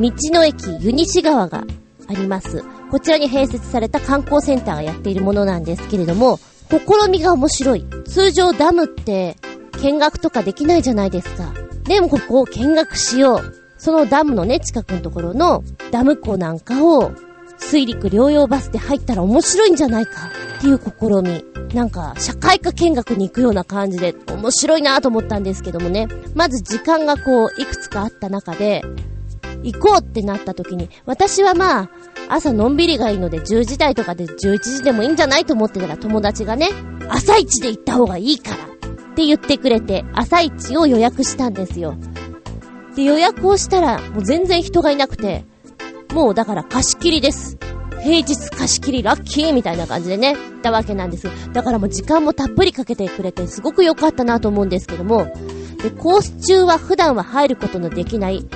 道の駅湯西川があります。こちらに併設された観光センターがやっているものなんですけれども、試みが面白い。通常ダムって見学とかできないじゃないですか。でもここを見学しよう。そのダムのね、近くのところのダム湖なんかを水陸両用バスで入ったら面白いんじゃないかっていう試み。なんか、社会科見学に行くような感じで面白いなと思ったんですけどもね。まず時間がこう、いくつかあった中で、行こうってなった時に、私はまあ、朝のんびりがいいので10時台とかで11時でもいいんじゃないと思ってたら友達がね、朝一で行った方がいいからって言ってくれて、朝一を予約したんですよ。で、予約をしたら、もう全然人がいなくて、もうだから貸し切りです。平日貸し切りラッキーみたいな感じでね、行ったわけなんです。だからもう時間もたっぷりかけてくれて、すごく良かったなと思うんですけども、で、コース中は普段は入ることのできない、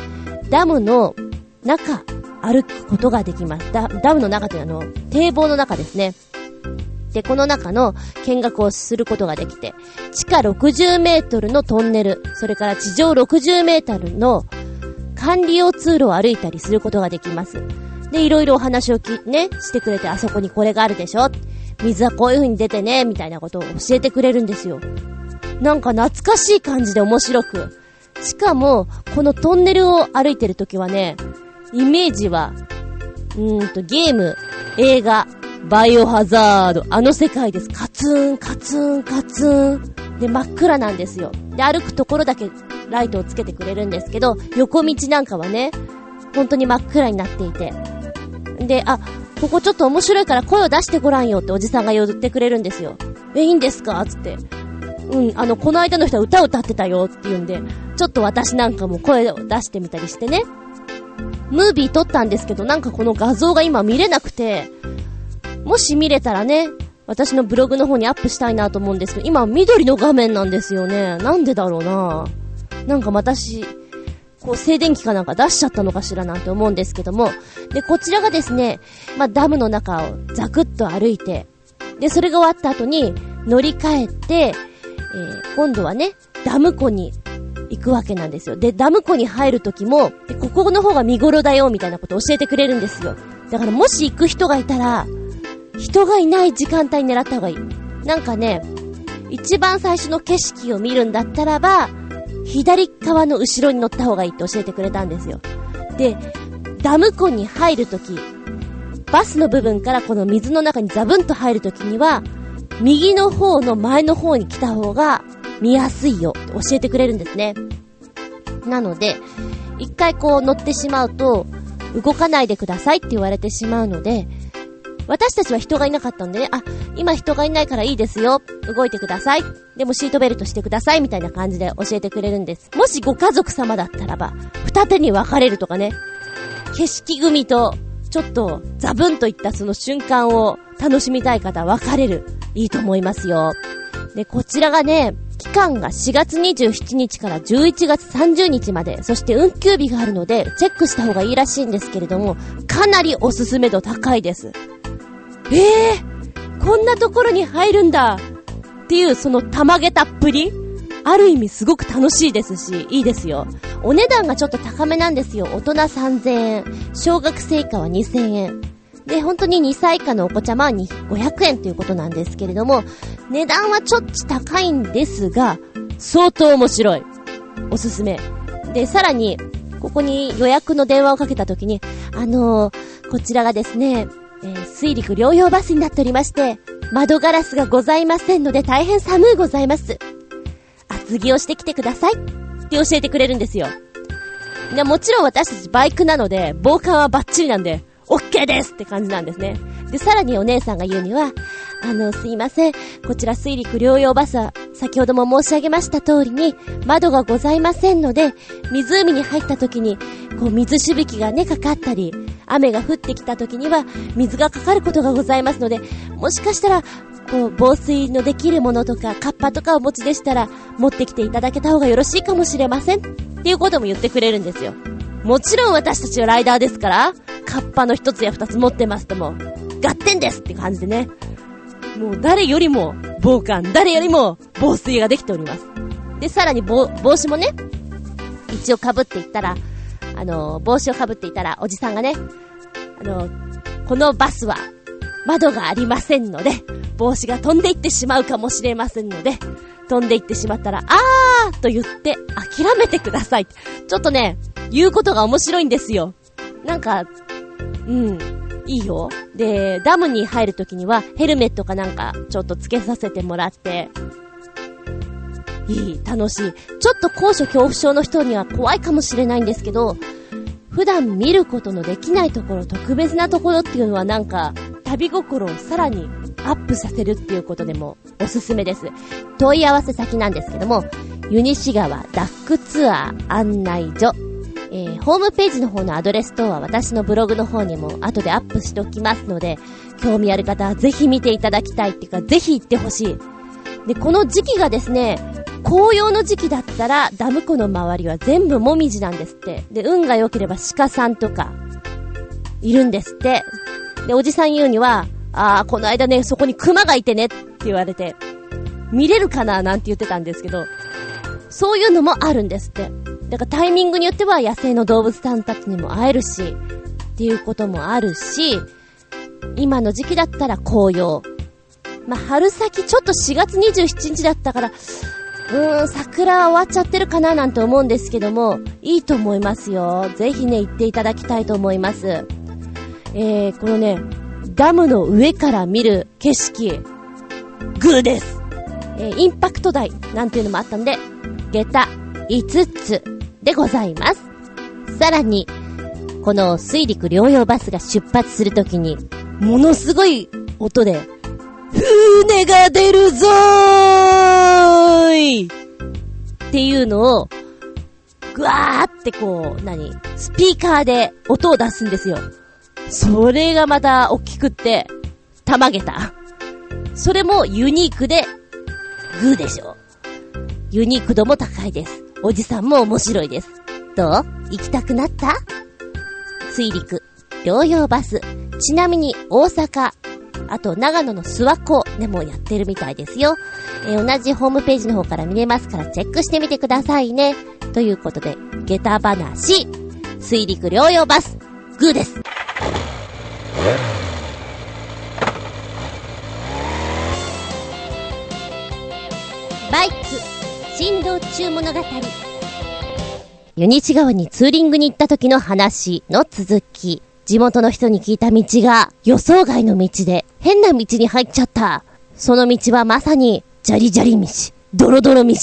ダムの中、歩くことができます。ダダムの中というのは、あの、堤防の中ですね。で、この中の見学をすることができて、地下60メートルのトンネル、それから地上60メートルの管理用通路を歩いたりすることができます。で、いろいろお話をき、ね、してくれて、あそこにこれがあるでしょ水はこういう風に出てね、みたいなことを教えてくれるんですよ。なんか懐かしい感じで面白く。しかも、このトンネルを歩いてる時はね、イメージは、うーんと、ゲーム、映画、バイオハザード、あの世界です。カツン、カツン、カツン。で、真っ暗なんですよ。で、歩くところだけライトをつけてくれるんですけど、横道なんかはね、本当に真っ暗になっていて。で、あ、ここちょっと面白いから声を出してごらんよっておじさんが言ってくれるんですよ。え、いいんですか？つって。うん、あの、この間の人は歌を歌ってたよって言うんで、ちょっと私なんかも声を出してみたりしてね。ムービー撮ったんですけど、なんかこの画像が今見れなくて、もし見れたらね、私のブログの方にアップしたいなと思うんですけど、今緑の画面なんですよね。なんでだろうななんか私、こう静電気かなんか出しちゃったのかしらなんて思うんですけども。で、こちらがですね、まあ、ダムの中をザクッと歩いて、で、それが終わった後に乗り換えて、えー、今度はね、ダム湖に行くわけなんですよ。で、ダム湖に入る時も、ここの方が見頃だよ、みたいなことを教えてくれるんですよ。だからもし行く人がいたら、人がいない時間帯狙った方がいい。なんかね、一番最初の景色を見るんだったらば、左側の後ろに乗った方がいいって教えてくれたんですよ。で、ダム湖に入るとき、バスの部分からこの水の中にザブンと入るときには、右の方の前の方に来た方が見やすいよって教えてくれるんですね。なので、一回こう乗ってしまうと、動かないでくださいって言われてしまうので、私たちは人がいなかったんでね、あ、今人がいないからいいですよ。動いてください。でもシートベルトしてください。みたいな感じで教えてくれるんです。もしご家族様だったらば、二手に分かれるとかね、景色組と、ちょっと、ザブンといったその瞬間を楽しみたい方は分かれる。いいと思いますよ。で、こちらがね、期間が4月27日から11月30日まで、そして運休日があるので、チェックした方がいいらしいんですけれども、かなりおすすめ度高いです。ええー、こんなところに入るんだっていう、そのたまげたっぷりある意味すごく楽しいですし、いいですよ。お値段がちょっと高めなんですよ。大人3000円。小学生以下は2000円。で、本当に2歳以下のお子ちゃまは500円ということなんですけれども、値段はちょっと高いんですが、相当面白い。おすすめ。で、さらに、ここに予約の電話をかけた時に、あのー、こちらがですね、えー、水陸療養バスになっておりまして、窓ガラスがございませんので大変寒いございます。厚着をしてきてくださいって教えてくれるんですよ。で、もちろん私たちバイクなので、防寒はバッチリなんで、OK ですって感じなんですね。で、さらにお姉さんが言うには、あの、すいません。こちら水陸療養バスは、先ほども申し上げました通りに、窓がございませんので、湖に入った時に、こう、水しぶきがね、かかったり、雨が降ってきた時には、水がかかることがございますので、もしかしたら、こう、防水のできるものとか、カッパとかお持ちでしたら、持ってきていただけた方がよろしいかもしれません。っていうことも言ってくれるんですよ。もちろん私たちはライダーですから、カッパの一つや二つ持ってますとも、合点ですって感じでね。もう誰よりも防寒、誰よりも防水ができております。で、さらに帽子もね、一応被っていったら、あの、帽子を被っていたら、おじさんがね、あの、このバスは窓がありませんので、帽子が飛んでいってしまうかもしれませんので、飛んでいってしまったら、あーと言って諦めてください。ちょっとね、言うことが面白いんですよ。なんか、うん、いいよ。で、ダムに入るときにはヘルメットかなんかちょっとつけさせてもらって、いい、楽しい。ちょっと高所恐怖症の人には怖いかもしれないんですけど、普段見ることのできないところ、特別なところっていうのはなんか、旅心をさらにアップさせるっていうことでもおすすめです。問い合わせ先なんですけども、ユニシ川ダックツアー案内所。えー、ホームページの方のアドレス等は私のブログの方にも後でアップしておきますので、興味ある方はぜひ見ていただきたいっていうか、ぜひ行ってほしい。で、この時期がですね、紅葉の時期だったらダム湖の周りは全部もみじなんですって。で、運が良ければ鹿さんとか、いるんですって。で、おじさん言うには、ああ、この間ね、そこに熊がいてねって言われて、見れるかななんて言ってたんですけど、そういうのもあるんですって。だからタイミングによっては野生の動物さんたちにも会えるし、っていうこともあるし、今の時期だったら紅葉。まあ、春先ちょっと4月27日だったから、うーん、桜終わっちゃってるかななんて思うんですけども、いいと思いますよ。ぜひね、行っていただきたいと思います。えー、このね、ダムの上から見る景色、グーです。えー、インパクト台なんていうのもあったんで、下駄5つでございます。さらに、この水陸療養バスが出発するときに、ものすごい音で、船が出るぞーいっていうのを、ぐわーってこう、何？スピーカーで音を出すんですよ。それがまた大きくって、たまげた。それもユニークで、グーでしょ。ユニーク度も高いです。おじさんも面白いです。どう？行きたくなった？水陸、療養バス。ちなみに大阪、あと長野の諏訪湖でもやってるみたいですよ。えー、同じホームページの方から見れますからチェックしてみてくださいね。ということで、下駄話、水陸療養バス、グーです。バイク、振動中物語。ユニチ川にツーリングに行った時の話の続き。地元の人に聞いた道が予想外の道で変な道に入っちゃった。その道はまさに、ジャリジャリ道、ドロドロ道、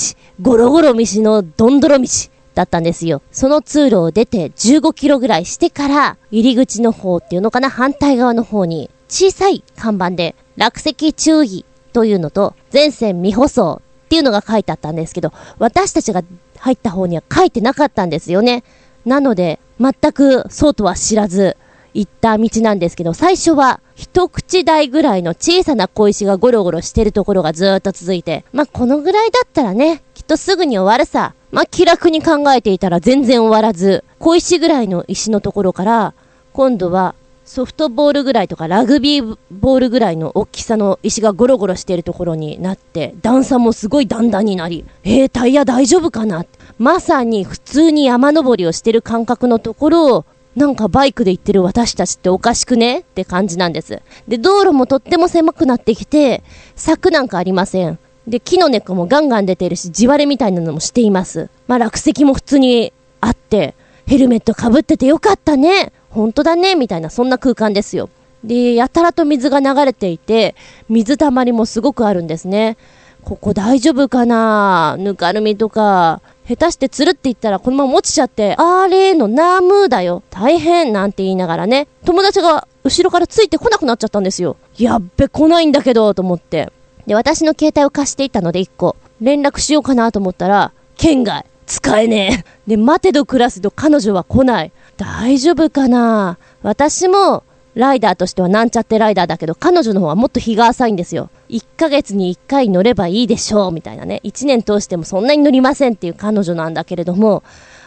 ゴロゴロ道のドンドロ道だったんですよ。その通路を出て15キロぐらいしてから、入り口の方っていうのかな、反対側の方に、小さい看板で、落石注意というのと、全線未舗装っていうのが書いてあったんですけど、私たちが入った方には書いてなかったんですよね。なので、全くそうとは知らず、行った道なんですけど、最初は一口大ぐらいの小さな小石がゴロゴロしてるところがずーっと続いて、まあ、このぐらいだったらね、きっとすぐに終わるさ。まあ、気楽に考えていたら全然終わらず、小石ぐらいの石のところから、今度はソフトボールぐらいとかラグビーボールぐらいの大きさの石がゴロゴロしているところになって、段差もすごい段々になり、えー、タイヤ大丈夫かなまさに普通に山登りをしてる感覚のところを、なんかバイクで行ってる私たちっておかしくね？って感じなんです。で、道路もとっても狭くなってきて、柵なんかありません。で、木の根っこもガンガン出てるし、地割れみたいなのもしています。まあ、落石も普通にあって、ヘルメット被っててよかったね。本当だね、みたいな、そんな空間ですよ。で、やたらと水が流れていて、水たまりもすごくあるんですね。ここ大丈夫かな？ぬかるみとか、下手してつるって言ったらこのまま落ちちゃって、あれのナームーだよ。大変なんて言いながらね、友達が後ろからついてこなくなっちゃったんですよ。やっべ、来ないんだけど、と思って。で、私の携帯を貸していたので1個、連絡しようかなと思ったら、県外、使えねえ。で、待てど暮らすと彼女は来ない。大丈夫かな私も、ライダーとしてはなんちゃってライダーだけど、彼女の方はもっと日が浅いんですよ。1ヶ月に1回乗ればいいでしょう、みたいなね。1年通してもそんなに乗りませんっていう彼女なんだけれども、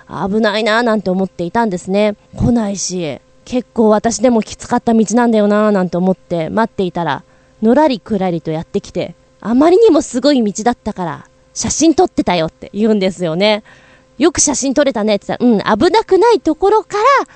危ないなぁなんて思っていたんですね。来ないし、結構私でもきつかった道なんだよなぁなんて思って待っていたら、のらりくらりとやってきて、あまりにもすごい道だったから、写真撮ってたよって言うんですよね。よく写真撮れたねって言ったら、うん、危なくないところから、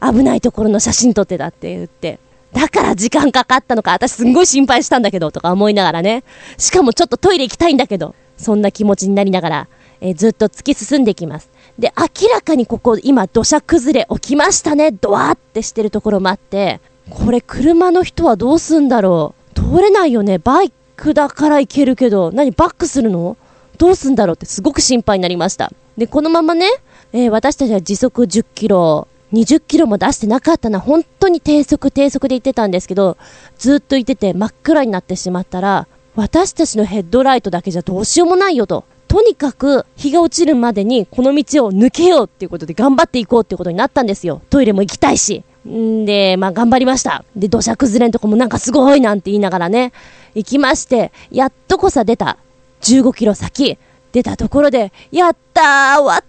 危ないところの写真撮ってたって言って。だから時間かかったのか、私すんごい心配したんだけど、とか思いながらね。しかもちょっとトイレ行きたいんだけど、そんな気持ちになりながら、えー、ずっと突き進んでいきます。で、明らかにここ、今、土砂崩れ起きましたね、ドワーってしてるところもあって、これ車の人はどうすんだろう？通れないよね？バイクだから行けるけど、何バックするの？どうすんだろうってすごく心配になりました。で、このままね、えー、私たちは時速10キロ、20キロも出してなかったな、本当に低速低速で行ってたんですけど、ずっと行ってて真っ暗になってしまったら、私たちのヘッドライトだけじゃどうしようもないよと。とにかく日が落ちるまでにこの道を抜けようっていうことで頑張っていこうっていうことになったんですよ。トイレも行きたいし。んで、まあ頑張りました。で、土砂崩れんとこもなんかすごいなんて言いながらね、行きまして、やっとこさ出た。15キロ先。出たところで、やったー終わった終わ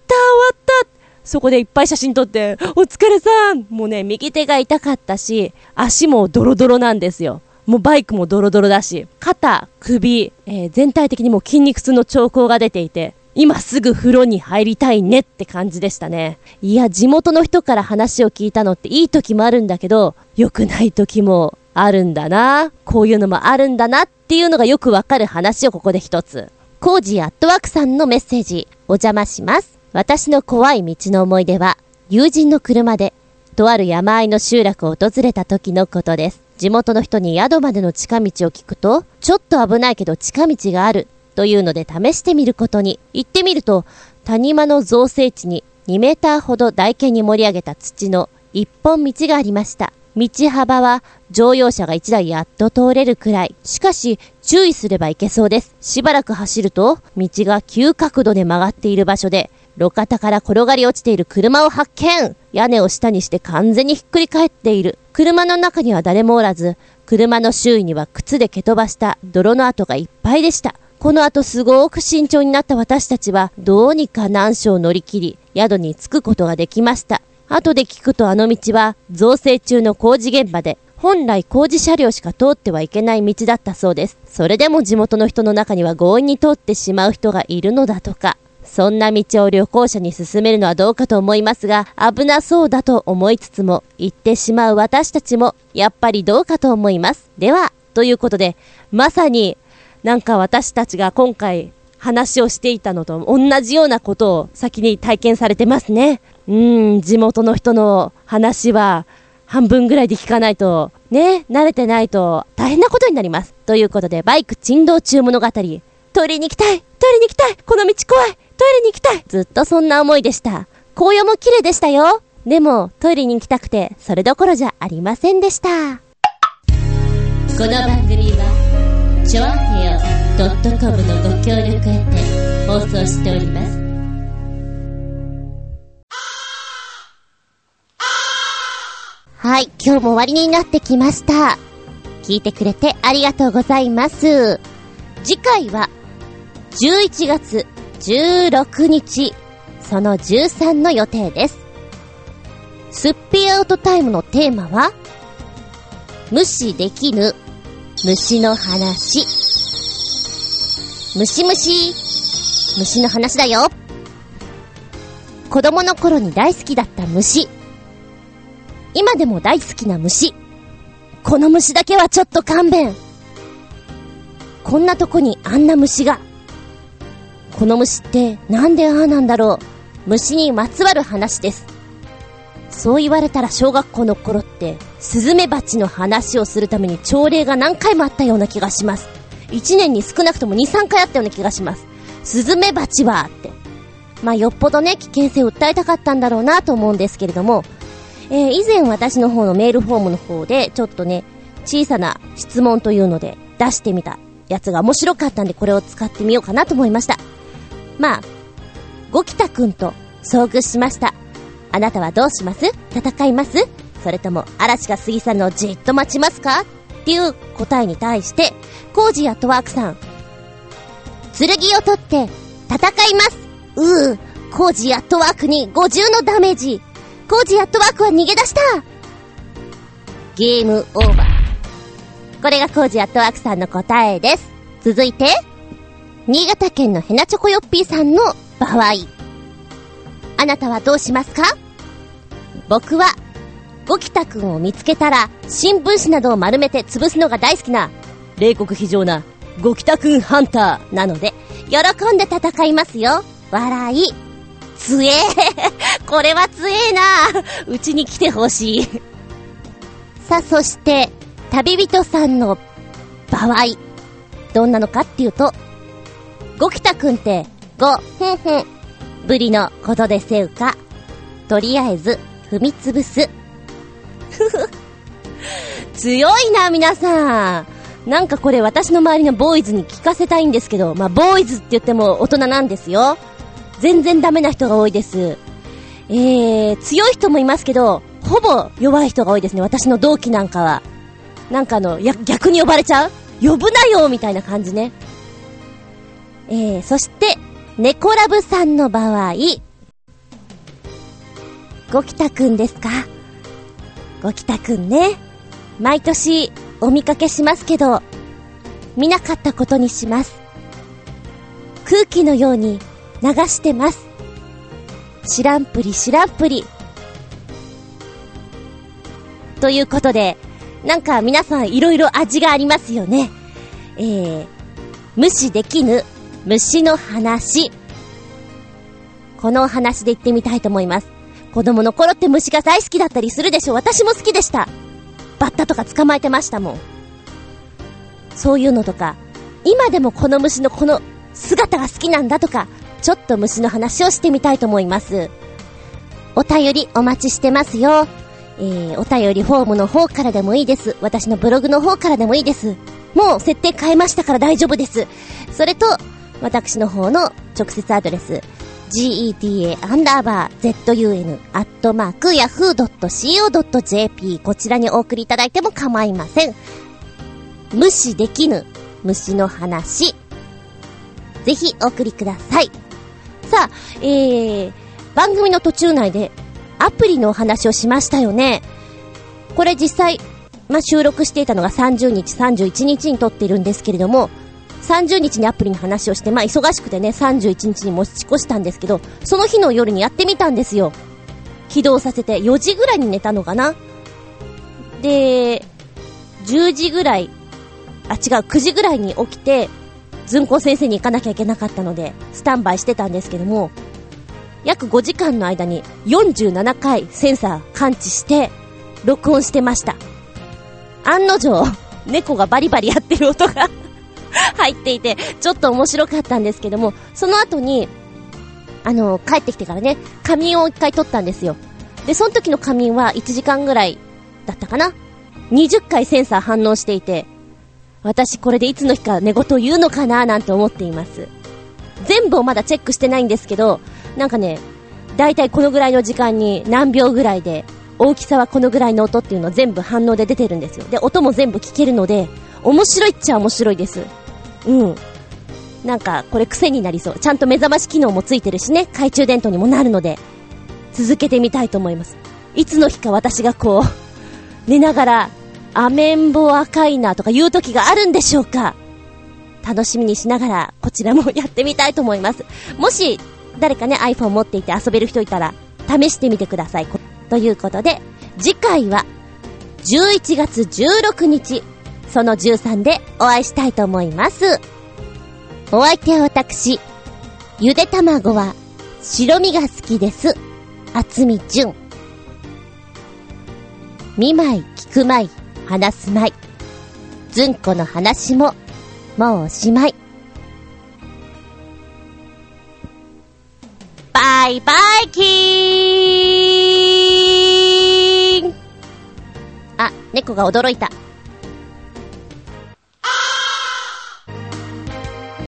ったそこでいっぱい写真撮って、お疲れさんもうね、右手が痛かったし、足もドロドロなんですよ。もうバイクもドロドロだし、肩、首、えー、全体的にもう筋肉痛の兆候が出ていて、今すぐ風呂に入りたいねって感じでしたね。いや、地元の人から話を聞いたのっていい時もあるんだけど、良くない時もあるんだな。こういうのもあるんだなっていうのがよくわかる話をここで一つ。コージアットワークさんのメッセージ、お邪魔します。私の怖い道の思い出は、友人の車で、とある山あいの集落を訪れた時のことです。地元の人に宿までの近道を聞くと、ちょっと危ないけど近道がある、というので試してみることに。行ってみると、谷間の造成地に2メーターほど台形に盛り上げた土の一本道がありました。道幅は乗用車が1台やっと通れるくらい。しかし、注意すればいけそうです。しばらく走ると、道が急角度で曲がっている場所で、路肩から転がり落ちている車を発見屋根を下にして完全にひっくり返っている。車の中には誰もおらず、車の周囲には靴で蹴飛ばした泥の跡がいっぱいでした。この後すごく慎重になった私たちは、どうにか難所を乗り切り、宿に着くことができました。後で聞くとあの道は、造成中の工事現場で、本来工事車両しか通ってはいけない道だったそうです。それでも地元の人の中には強引に通ってしまう人がいるのだとか。そんな道を旅行者に進めるのはどうかと思いますが、危なそうだと思いつつも、行ってしまう私たちも、やっぱりどうかと思います。では、ということで、まさに、なんか私たちが今回話をしていたのと同じようなことを先に体験されてますね。うん、地元の人の話は、半分ぐらいで聞かないと、ね、慣れてないと大変なことになります。ということで、バイク珍道中物語。トイレに行きたいトイレに行きたいこの道怖いトイレに行きたいずっとそんな思いでした。紅葉も綺麗でしたよでも、トイレに行きたくて、それどころじゃありませんでした。この番組は、ちょあへよ .com のご協力へて放送しております。はい、今日も終わりになってきました。聞いてくれてありがとうございます。次回は、11月16日、その13の予定です。すっぴアウトタイムのテーマは、無視できぬ虫の話。虫虫。虫の話だよ。子供の頃に大好きだった虫。今でも大好きな虫。この虫だけはちょっと勘弁。こんなとこにあんな虫が。この虫ってなんでああなんだろう。虫にまつわる話です。そう言われたら小学校の頃って、スズメバチの話をするために朝礼が何回もあったような気がします。一年に少なくとも2、3回あったような気がします。スズメバチはって。まあ、よっぽどね、危険性を訴えたかったんだろうなと思うんですけれども、えー以前私の方のメールフォームの方で、ちょっとね、小さな質問というので出してみたやつが面白かったんで、これを使ってみようかなと思いました。まあ、ゴキタくんと遭遇しました。あなたはどうします？戦います？それとも嵐が過ぎ去るのをじっと待ちますか？っていう答えに対して、コージアットワークさん。剣を取って戦いますうー、コージアットワークに50のダメージ。コージアットワークは逃げ出したゲームオーバー。これがコージアットワークさんの答えです。続いて、新潟県のヘナチョコヨッピーさんの場合。あなたはどうしますか？僕は、ゴキタくんを見つけたら、新聞紙などを丸めて潰すのが大好きな、冷酷非常な、ゴキタくんハンターなので、喜んで戦いますよ。笑い。つえー これはつえーなうちに来てほしい。さあ、そして、旅人さんの場合、どんなのかっていうと、ゴキタくんって、ご、ふんふん、ブリのことでせうか？とりあえず、踏みつぶす。ふふ。強いな、皆さん。なんかこれ私の周りのボーイズに聞かせたいんですけど、まあ、ボーイズって言っても大人なんですよ。全然ダメな人が多いです。えー、強い人もいますけど、ほぼ弱い人が多いですね。私の同期なんかは。なんかあの、や、逆に呼ばれちゃう？呼ぶなよみたいな感じね。えー、そして、猫ラブさんの場合、ゴキタくんですか？ゴキタくんね。毎年お見かけしますけど、見なかったことにします。空気のように流してます。知らんぷり知らんぷり。ということで、なんか皆さんいろいろ味がありますよね。えー、無視できぬ虫の話。このお話で言ってみたいと思います。子供の頃って虫が大好きだったりするでしょ？私も好きでした。バッタとか捕まえてましたもん。そういうのとか、今でもこの虫のこの姿が好きなんだとか、ちょっと虫の話をしてみたいと思います。お便りお待ちしてますよ。えー、お便りフォームの方からでもいいです。私のブログの方からでもいいです。もう設定変えましたから大丈夫です。それと、私の方の直接アドレス、geta__zun__yahoo.co.jp こちらにお送りいただいても構いません。無視できぬ虫の話。ぜひお送りください。さあ、えー、番組の途中内でアプリのお話をしましたよね。これ実際、まあ、収録していたのが30日、31日に撮っているんですけれども、30日にアプリの話をして、まあ、忙しくてね、31日に持ち越したんですけど、その日の夜にやってみたんですよ。起動させて、4時ぐらいに寝たのかなで、10時ぐらい、あ、違う、9時ぐらいに起きて、ずんこ先生に行かなきゃいけなかったので、スタンバイしてたんですけども、約5時間の間に47回センサー感知して、録音してました。案の定、猫がバリバリやってる音が入っていて、ちょっと面白かったんですけども、その後に、あの、帰ってきてからね、仮眠を一回取ったんですよ。で、その時の仮眠は1時間ぐらいだったかな ?20 回センサー反応していて、私これでいつの日か寝言言うのかななんて思っています。全部をまだチェックしてないんですけど、なんかね、だいたいこのぐらいの時間に何秒ぐらいで大きさはこのぐらいの音っていうの全部反応で出てるんですよ。で、音も全部聞けるので、面白いっちゃ面白いです。うん。なんか、これ癖になりそう。ちゃんと目覚まし機能もついてるしね、懐中電灯にもなるので、続けてみたいと思います。いつの日か私がこう、寝ながら、アメンボ赤いなとか言う時があるんでしょうか楽しみにしながら、こちらもやってみたいと思います。もし、誰かね、iPhone 持っていて遊べる人いたら、試してみてください。ということで、次回は、11月16日、その13でお会いしたいと思います。お相手は私、ゆで卵は白身が好きです。厚み純。見舞い、聞く舞い、話す舞い。ずんこの話も、もうおしまい。バイバイキーンあ、猫が驚いた。